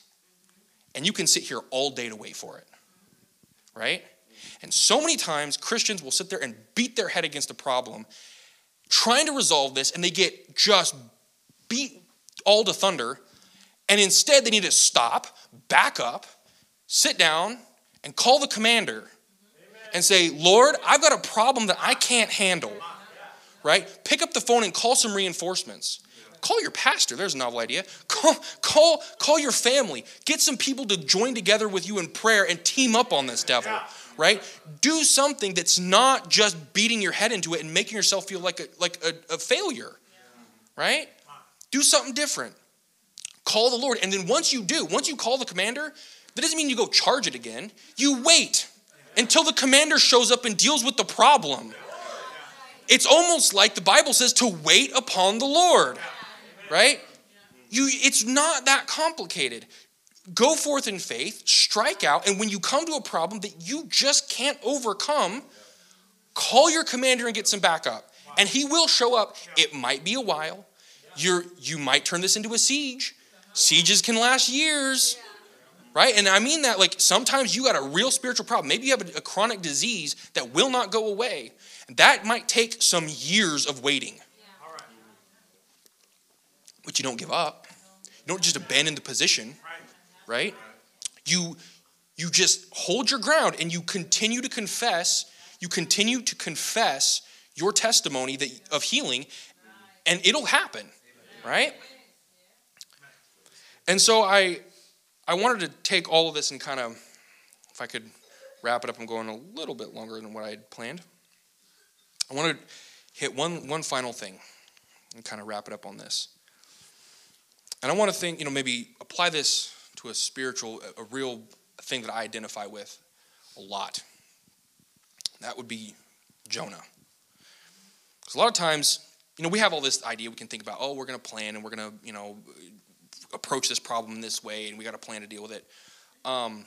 And you can sit here all day to wait for it, right? And so many times Christians will sit there and beat their head against a problem trying to resolve this, and they get just beat all to thunder. And instead, they need to stop, back up, sit down, and call the commander and say, Lord, I've got a problem that I can't handle. Right? Pick up the phone and call some reinforcements. Call your pastor. There's a novel idea. Call, call, call your family. Get some people to join together with you in prayer and team up on this devil. Right? Do something that's not just beating your head into it and making yourself feel like a, like a, a failure. Right? Do something different. Call the Lord. And then once you do, once you call the commander, that doesn't mean you go charge it again. You wait until the commander shows up and deals with the problem. It's almost like the Bible says to wait upon the Lord right? You, it's not that complicated. Go forth in faith, strike out, and when you come to a problem that you just can't overcome, call your commander and get some backup. And he will show up. It might be a while. You're, you might turn this into a siege. Sieges can last years, right? And I mean that like sometimes you got a real spiritual problem. Maybe you have a, a chronic disease that will not go away. That might take some years of waiting. But you don't give up. You don't just abandon the position, right? You you just hold your ground and you continue to confess, you continue to confess your testimony that, of healing and it'll happen, right? And so I I wanted to take all of this and kind of if I could wrap it up, I'm going a little bit longer than what I had planned. I want to hit one one final thing and kind of wrap it up on this. And I want to think, you know, maybe apply this to a spiritual, a real thing that I identify with a lot. That would be Jonah. Because a lot of times, you know, we have all this idea we can think about, oh, we're going to plan and we're going to, you know, approach this problem this way and we got a plan to deal with it. Um,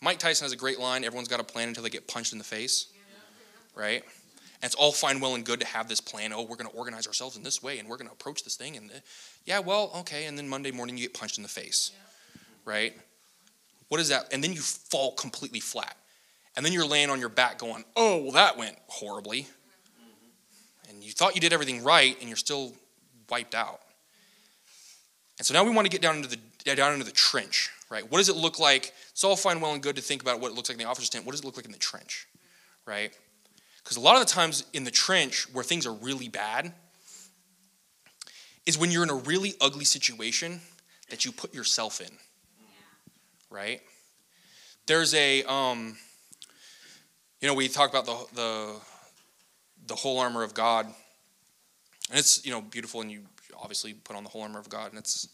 Mike Tyson has a great line everyone's got a plan until they get punched in the face, right? And it's all fine, well, and good to have this plan. Oh, we're going to organize ourselves in this way and we're going to approach this thing. And uh, yeah, well, okay. And then Monday morning you get punched in the face, right? What is that? And then you fall completely flat. And then you're laying on your back going, oh, well, that went horribly. Mm-hmm. And you thought you did everything right and you're still wiped out. And so now we want to get down into the down into the trench, right? What does it look like? It's all fine, well, and good to think about what it looks like in the officer's tent. What does it look like in the trench, right? Because a lot of the times in the trench where things are really bad is when you're in a really ugly situation that you put yourself in. Right? There's a, um, you know, we talk about the, the, the whole armor of God. And it's, you know, beautiful and you obviously put on the whole armor of God and it's,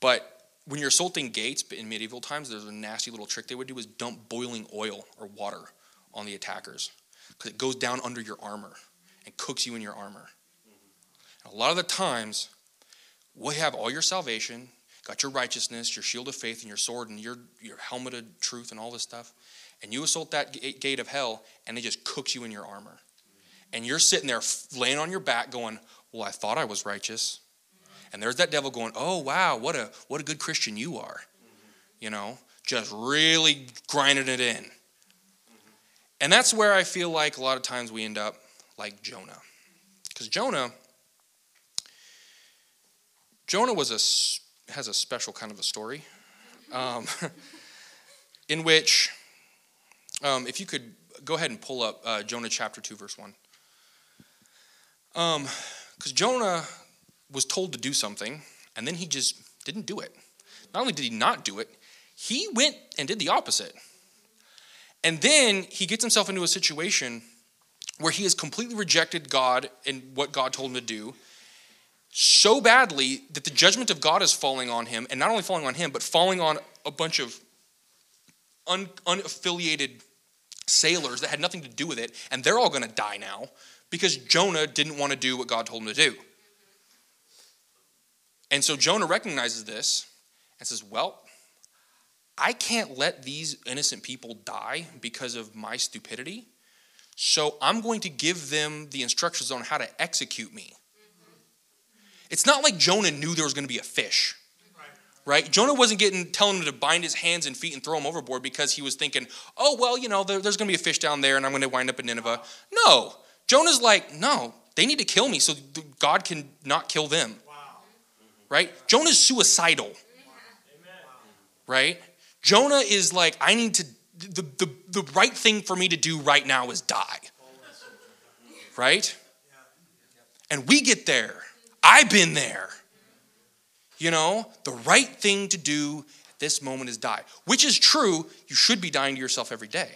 but when you're assaulting gates in medieval times, there's a nasty little trick they would do is dump boiling oil or water on the attackers because it goes down under your armor and cooks you in your armor. And a lot of the times, we have all your salvation, got your righteousness, your shield of faith, and your sword, and your, your helmet of truth, and all this stuff. And you assault that gate of hell, and it just cooks you in your armor. And you're sitting there laying on your back going, Well, I thought I was righteous. And there's that devil going, Oh, wow, what a, what a good Christian you are. You know, just really grinding it in. And that's where I feel like a lot of times we end up like Jonah. Because Jonah, Jonah was a, has a special kind of a story um, in which, um, if you could go ahead and pull up uh, Jonah chapter 2, verse 1. Because um, Jonah was told to do something, and then he just didn't do it. Not only did he not do it, he went and did the opposite. And then he gets himself into a situation where he has completely rejected God and what God told him to do so badly that the judgment of God is falling on him, and not only falling on him, but falling on a bunch of un- unaffiliated sailors that had nothing to do with it, and they're all going to die now because Jonah didn't want to do what God told him to do. And so Jonah recognizes this and says, Well, I can't let these innocent people die because of my stupidity. So I'm going to give them the instructions on how to execute me. Mm-hmm. It's not like Jonah knew there was going to be a fish. Right? Jonah wasn't getting telling him to bind his hands and feet and throw him overboard because he was thinking, oh, well, you know, there, there's going to be a fish down there and I'm going to wind up in Nineveh. No. Jonah's like, no, they need to kill me so God can not kill them. right? Jonah's suicidal, right? Jonah is like, I need to, the, the, the right thing for me to do right now is die, right? And we get there. I've been there. You know, the right thing to do at this moment is die, which is true. You should be dying to yourself every day.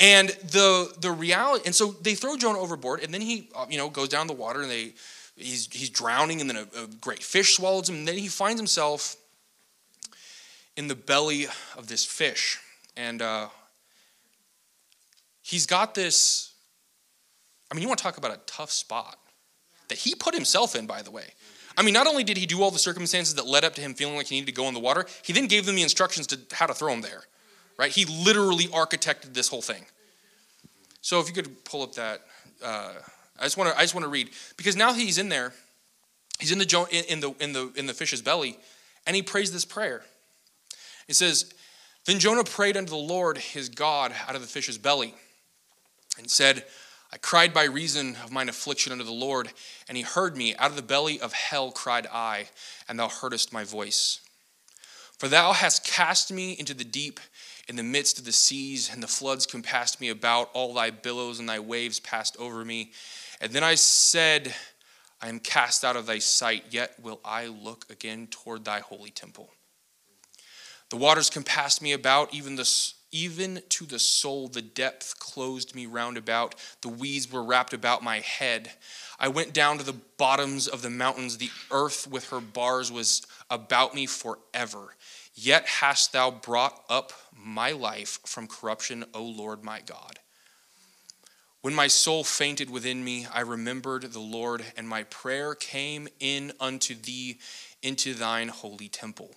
And the the reality, and so they throw Jonah overboard, and then he, uh, you know, goes down the water, and they, he's he's drowning, and then a, a great fish swallows him, and then he finds himself in the belly of this fish, and uh, he's got this. I mean, you want to talk about a tough spot that he put himself in, by the way. I mean, not only did he do all the circumstances that led up to him feeling like he needed to go in the water, he then gave them the instructions to how to throw him there right? He literally architected this whole thing. So if you could pull up that, uh, I just want to I just want to read because now he's in there, he's in the in the in the in the fish's belly, and he prays this prayer. It says, "Then Jonah prayed unto the Lord his God out of the fish's belly, and said." I cried by reason of mine affliction unto the Lord, and he heard me. Out of the belly of hell cried I, and thou heardest my voice. For thou hast cast me into the deep, in the midst of the seas, and the floods compassed me about. All thy billows and thy waves passed over me. And then I said, I am cast out of thy sight, yet will I look again toward thy holy temple. The waters compassed me about, even the even to the soul, the depth closed me round about. The weeds were wrapped about my head. I went down to the bottoms of the mountains. The earth with her bars was about me forever. Yet hast thou brought up my life from corruption, O Lord my God. When my soul fainted within me, I remembered the Lord, and my prayer came in unto thee into thine holy temple.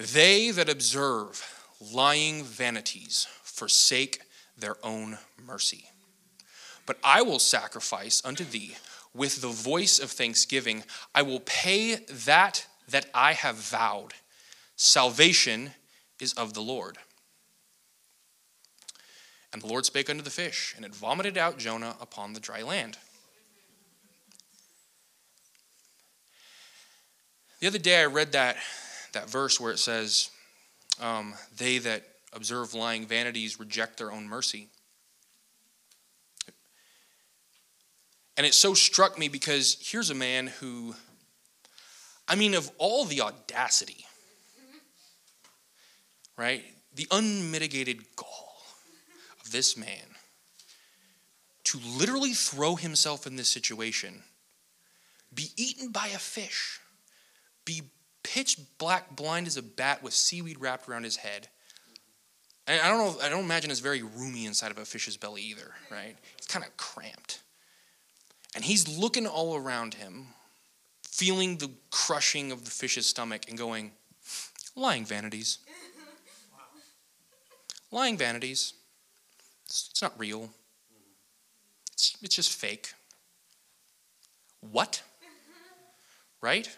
They that observe lying vanities forsake their own mercy. But I will sacrifice unto thee with the voice of thanksgiving. I will pay that that I have vowed. Salvation is of the Lord. And the Lord spake unto the fish, and it vomited out Jonah upon the dry land. The other day I read that, that verse where it says, um, They that observe lying vanities reject their own mercy. And it so struck me because here's a man who, I mean, of all the audacity right? The unmitigated gall of this man to literally throw himself in this situation, be eaten by a fish, be pitch black blind as a bat with seaweed wrapped around his head. And I don't know, I don't imagine it's very roomy inside of a fish's belly either, right? It's kind of cramped. And he's looking all around him, feeling the crushing of the fish's stomach and going, lying vanities. Lying vanities. It's, it's not real. It's, it's just fake. What? Right?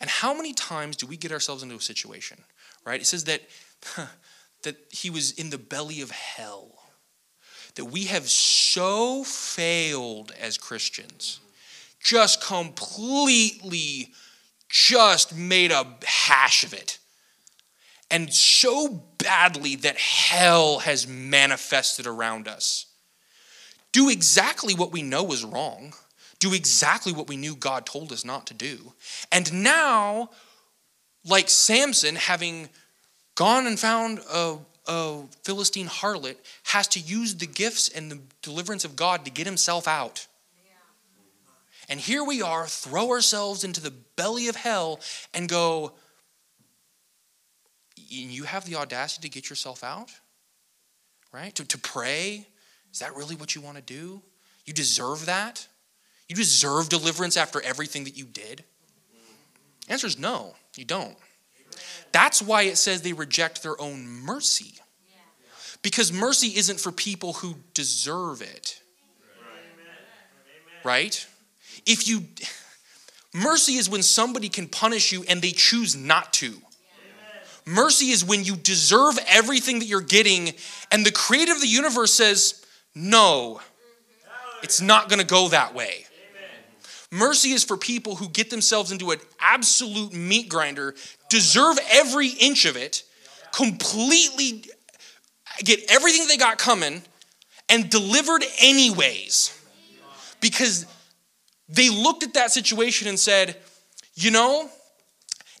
And how many times do we get ourselves into a situation, right? It says that, that he was in the belly of hell. That we have so failed as Christians, just completely just made a hash of it and so badly that hell has manifested around us. Do exactly what we know is wrong, do exactly what we knew God told us not to do. And now, like Samson, having gone and found a, a Philistine harlot, has to use the gifts and the deliverance of God to get himself out. And here we are, throw ourselves into the belly of hell and go, you have the audacity to get yourself out, right? To, to pray. Is that really what you want to do? You deserve that? You deserve deliverance after everything that you did? The answer is no, you don't. That's why it says they reject their own mercy. Because mercy isn't for people who deserve it. Right? If you mercy is when somebody can punish you and they choose not to. Mercy is when you deserve everything that you're getting, and the creator of the universe says, No, it's not going to go that way. Mercy is for people who get themselves into an absolute meat grinder, deserve every inch of it, completely get everything they got coming, and delivered anyways. Because they looked at that situation and said, you know,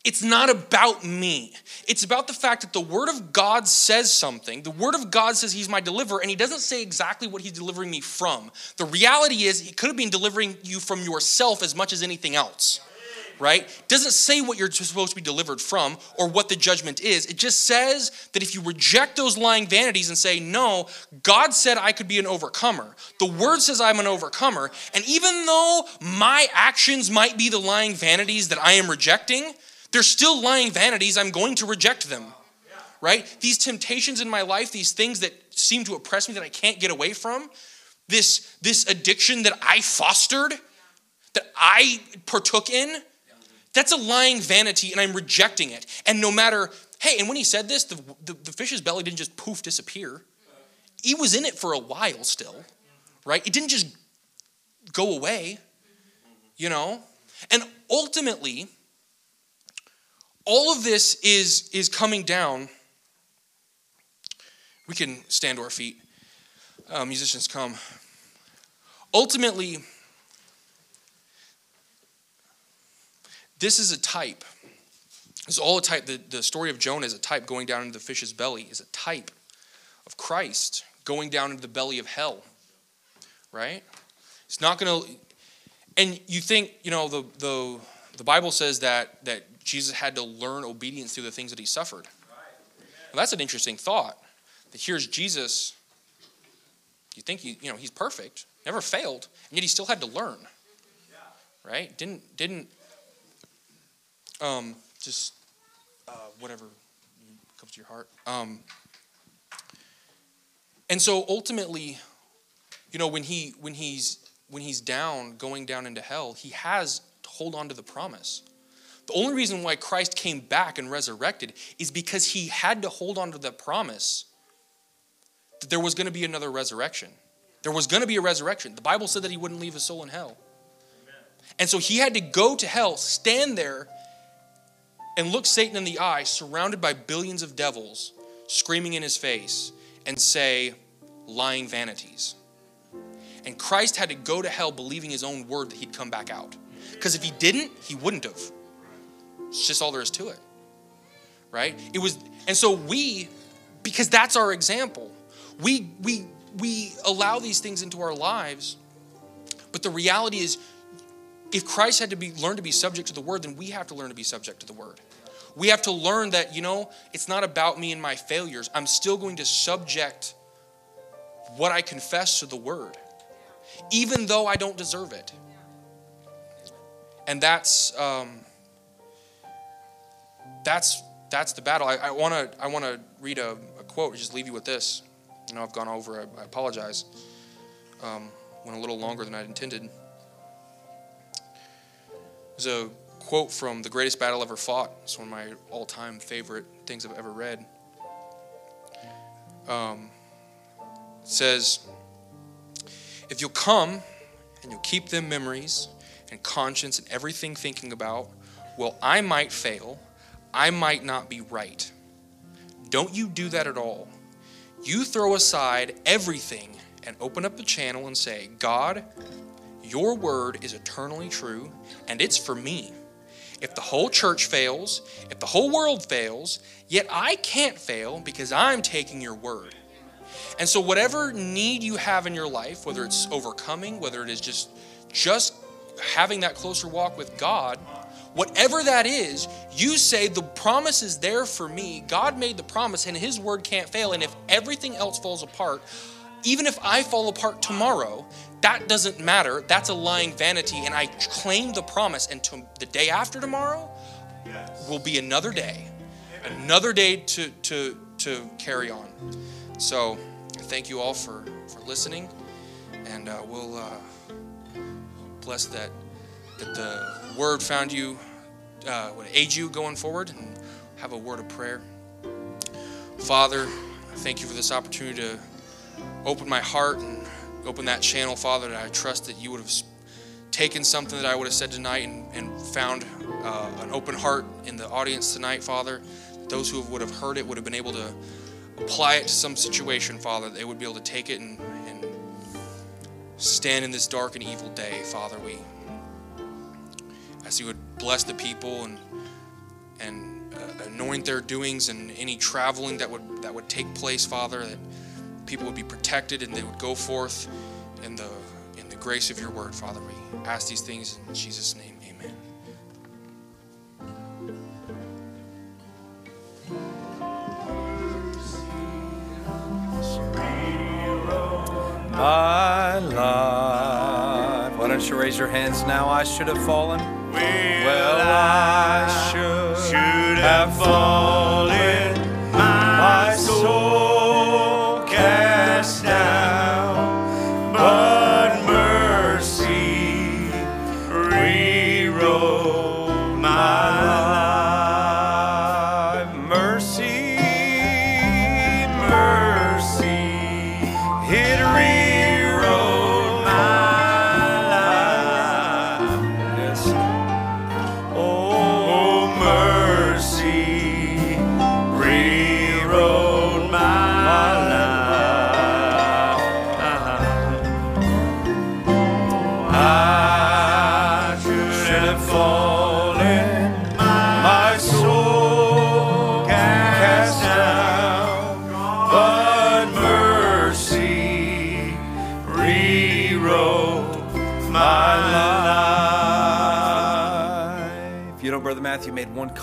it's not about me. It's about the fact that the Word of God says something. The Word of God says He's my deliverer, and He doesn't say exactly what He's delivering me from. The reality is, He could have been delivering you from yourself as much as anything else right? Doesn't say what you're supposed to be delivered from or what the judgment is. It just says that if you reject those lying vanities and say, No, God said I could be an overcomer. The word says I'm an overcomer. And even though my actions might be the lying vanities that I am rejecting, they're still lying vanities. I'm going to reject them. Right? These temptations in my life, these things that seem to oppress me that I can't get away from, this, this addiction that I fostered, that I partook in, that's a lying vanity, and I'm rejecting it. And no matter, hey, and when he said this, the, the, the fish's belly didn't just poof disappear. He was in it for a while still, right? It didn't just go away, you know? And ultimately, all of this is, is coming down. We can stand to our feet. Uh, musicians come. Ultimately, This is a type. It's all a type. The, the story of Jonah is a type going down into the fish's belly, is a type of Christ going down into the belly of hell. Right? It's not going to. And you think, you know, the, the, the Bible says that, that Jesus had to learn obedience through the things that he suffered. Well, that's an interesting thought. That here's Jesus. You think he, you know, he's perfect, never failed, and yet he still had to learn. Right? Didn't didn't um, just uh, whatever comes to your heart. Um, and so ultimately, you know, when he when he's when he's down, going down into hell, he has to hold on to the promise. The only reason why Christ came back and resurrected is because he had to hold on to the promise that there was going to be another resurrection. There was going to be a resurrection. The Bible said that he wouldn't leave his soul in hell. And so he had to go to hell, stand there, and look Satan in the eye, surrounded by billions of devils, screaming in his face, and say, lying vanities. And Christ had to go to hell believing his own word that he'd come back out. Because if he didn't, he wouldn't have. It's just all there is to it. Right? It was, and so we, because that's our example, we we we allow these things into our lives, but the reality is if Christ had to be learn to be subject to the word, then we have to learn to be subject to the word. We have to learn that, you know, it's not about me and my failures. I'm still going to subject what I confess to the word, even though I don't deserve it. And that's um, that's that's the battle. I want to I want to read a, a, quote. Just leave you with this. I know I've gone over. I, I apologize. Um, went a little longer than I intended. There's a quote from The Greatest Battle Ever Fought. It's one of my all time favorite things I've ever read. Um, says, If you'll come and you'll keep them memories and conscience and everything thinking about, well, I might fail, I might not be right. Don't you do that at all. You throw aside everything and open up the channel and say, God, your word is eternally true, and it's for me. If the whole church fails, if the whole world fails, yet I can't fail because I'm taking your word. And so whatever need you have in your life, whether it's overcoming, whether it is just just having that closer walk with God, whatever that is, you say the promise is there for me. God made the promise and his word can't fail and if everything else falls apart, even if I fall apart tomorrow, that doesn't matter. That's a lying vanity. And I claim the promise. And to, the day after tomorrow yes. will be another day, Amen. another day to, to, to carry on. So thank you all for, for listening. And uh, we'll uh, bless that, that the word found you, uh, would aid you going forward and have a word of prayer. Father, thank you for this opportunity to open my heart and open that channel, Father, that I trust that you would have taken something that I would have said tonight and, and found uh, an open heart in the audience tonight, Father. Those who would have heard it would have been able to apply it to some situation, Father. They would be able to take it and, and stand in this dark and evil day, Father. We as you would bless the people and and uh, anoint their doings and any traveling that would that would take place, Father, that people would be protected and they would go forth in the in the grace of your word, Father. We ask these things in Jesus' name. Amen. My life. Why don't you raise your hands now? I should have fallen. Well, I should, have fallen.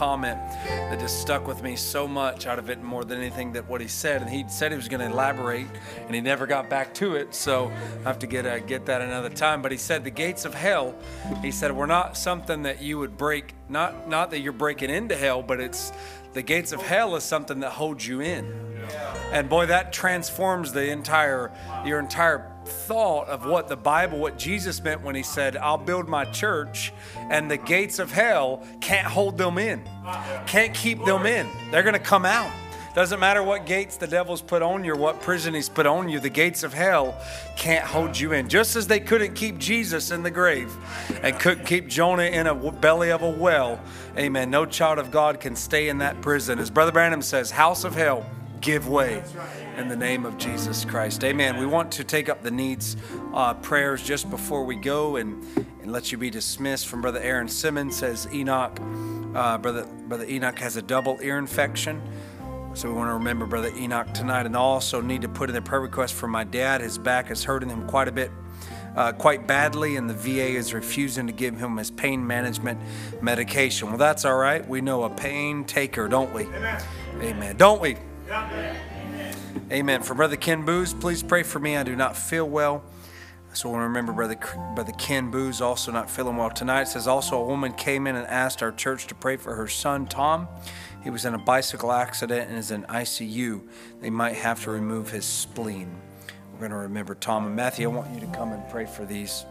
Comment that just stuck with me so much out of it more than anything that what he said. And he said he was going to elaborate, and he never got back to it. So I have to get uh, get that another time. But he said the gates of hell. He said we're not something that you would break. Not not that you're breaking into hell, but it's the gates of hell is something that holds you in. And boy, that transforms the entire your entire thought of what the Bible, what Jesus meant when he said, I'll build my church, and the gates of hell can't hold them in, can't keep them in. They're going to come out. Doesn't matter what gates the devil's put on you or what prison he's put on you, the gates of hell can't hold you in. Just as they couldn't keep Jesus in the grave and couldn't keep Jonah in a belly of a well, amen. No child of God can stay in that prison. As Brother Branham says, house of hell, give way in the name of Jesus Christ. Amen. We want to take up the needs uh, prayers just before we go and, and let you be dismissed from Brother Aaron Simmons. Says Enoch, uh, Brother, Brother Enoch has a double ear infection. So we want to remember Brother Enoch tonight and also need to put in a prayer request for my dad. His back is hurting him quite a bit. Uh, quite badly, and the VA is refusing to give him his pain management medication. Well, that's all right. We know a pain taker, don't we? Amen. Amen. Don't we? Amen. For Brother Ken Booz, please pray for me. I do not feel well. So I want remember Brother, Brother Ken Booz also not feeling well tonight. It says also a woman came in and asked our church to pray for her son, Tom. He was in a bicycle accident and is in ICU. They might have to remove his spleen. We're going to remember Tom and Matthew. I want you to come and pray for these.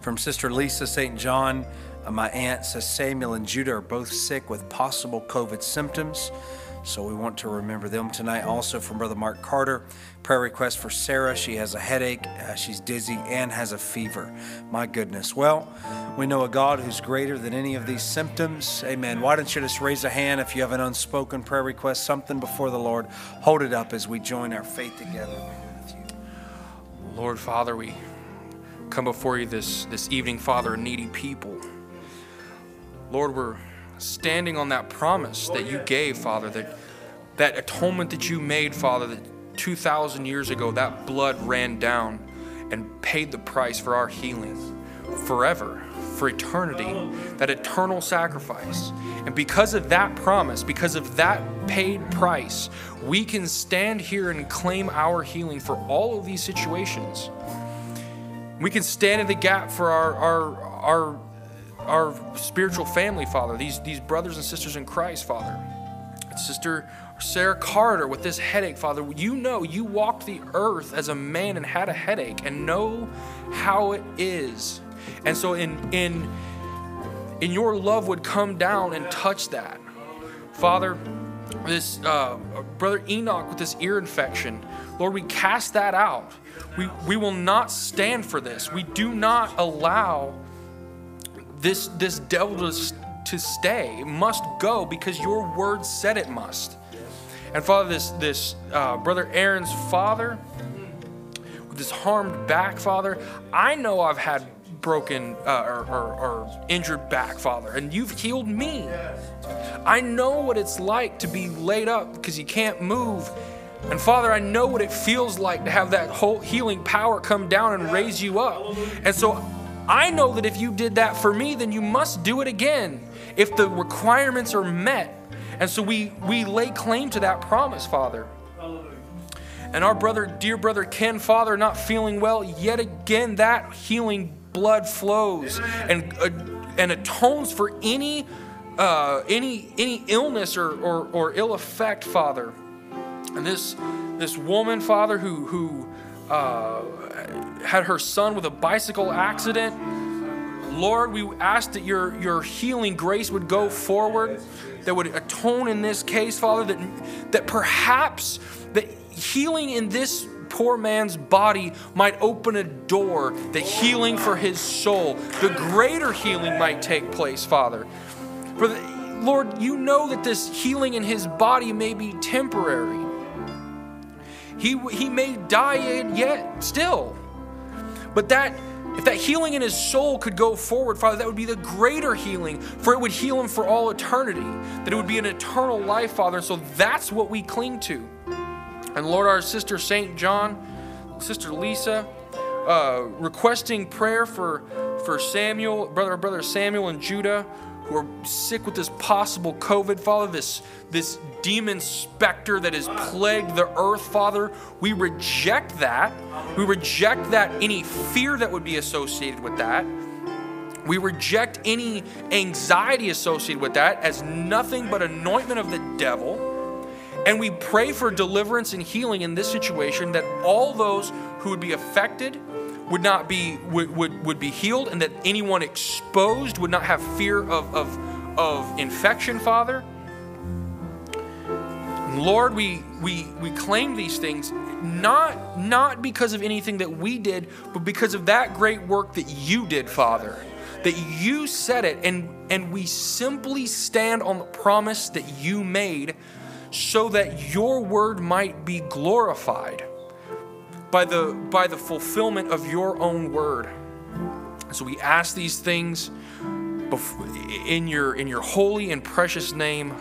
From Sister Lisa St. John, uh, my aunt says Samuel and Judah are both sick with possible COVID symptoms. So we want to remember them tonight. Also from Brother Mark Carter, prayer request for Sarah. She has a headache, uh, she's dizzy, and has a fever. My goodness. Well, we know a God who's greater than any of these symptoms. Amen. Why don't you just raise a hand if you have an unspoken prayer request, something before the Lord? Hold it up as we join our faith together. Lord Father, we come before you this, this evening, Father, needy people. Lord, we're standing on that promise that you gave, Father, that that atonement that you made, Father, that 2,000 years ago, that blood ran down and paid the price for our healing forever, for eternity, that eternal sacrifice. And because of that promise, because of that paid price, we can stand here and claim our healing for all of these situations. We can stand in the gap for our, our, our, our spiritual family, Father, these, these brothers and sisters in Christ, Father. Sister Sarah Carter with this headache, Father, you know you walked the earth as a man and had a headache and know how it is. And so in in in your love would come down and touch that. Father, this uh, brother Enoch with this ear infection, Lord, we cast that out. We, we will not stand for this. We do not allow this, this devil to, to stay. Must go because your word said it must. And Father, this, this uh, brother Aaron's father, with his harmed back, Father, I know I've had broken uh, or, or, or injured back, Father, and you've healed me. I know what it's like to be laid up because you can't move. And Father, I know what it feels like to have that whole healing power come down and raise you up. And so I know that if you did that for me, then you must do it again if the requirements are met. And so we, we lay claim to that promise, Father. And our brother, dear brother Ken, Father, not feeling well, yet again that healing blood flows and, uh, and atones for any, uh, any, any illness or, or, or ill effect, Father. And this, this woman, Father, who, who uh, had her son with a bicycle accident, Lord, we ask that your, your healing grace would go forward, that would atone in this case, Father, that, that perhaps that healing in this poor man's body might open a door, that healing for his soul, the greater healing might take place, Father. For the, Lord, you know that this healing in his body may be temporary. He, he may die yet still. But that if that healing in his soul could go forward, Father, that would be the greater healing, for it would heal him for all eternity, that it would be an eternal life, Father. And so that's what we cling to. And Lord, our sister St. John, Sister Lisa, uh, requesting prayer for, for Samuel, brother, brother Samuel and Judah, who are sick with this possible COVID, Father, this, this demon specter that has plagued the earth, Father. We reject that. We reject that any fear that would be associated with that. We reject any anxiety associated with that as nothing but anointment of the devil. And we pray for deliverance and healing in this situation that all those who would be affected would not be would, would, would be healed and that anyone exposed would not have fear of, of, of infection, Father. Lord, we, we, we claim these things not, not because of anything that we did, but because of that great work that you did, Father. That you said it, and, and we simply stand on the promise that you made so that your word might be glorified by the, by the fulfillment of your own word. So we ask these things in your, in your holy and precious name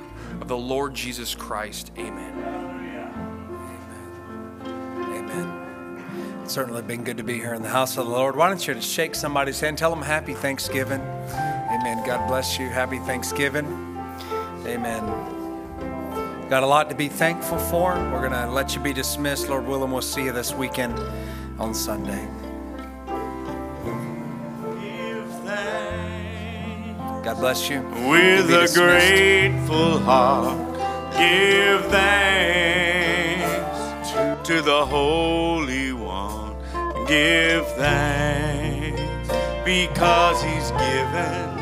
of the Lord Jesus Christ. Amen. Amen. It's certainly been good to be here in the house of the Lord. Why don't you just shake somebody's hand? Tell them happy Thanksgiving. Amen. God bless you. Happy Thanksgiving. Amen. Got a lot to be thankful for. We're going to let you be dismissed. Lord willing, we'll see you this weekend on Sunday. God bless you. With a grateful heart, give thanks to the Holy One. Give thanks because He's given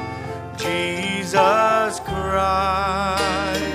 Jesus Christ,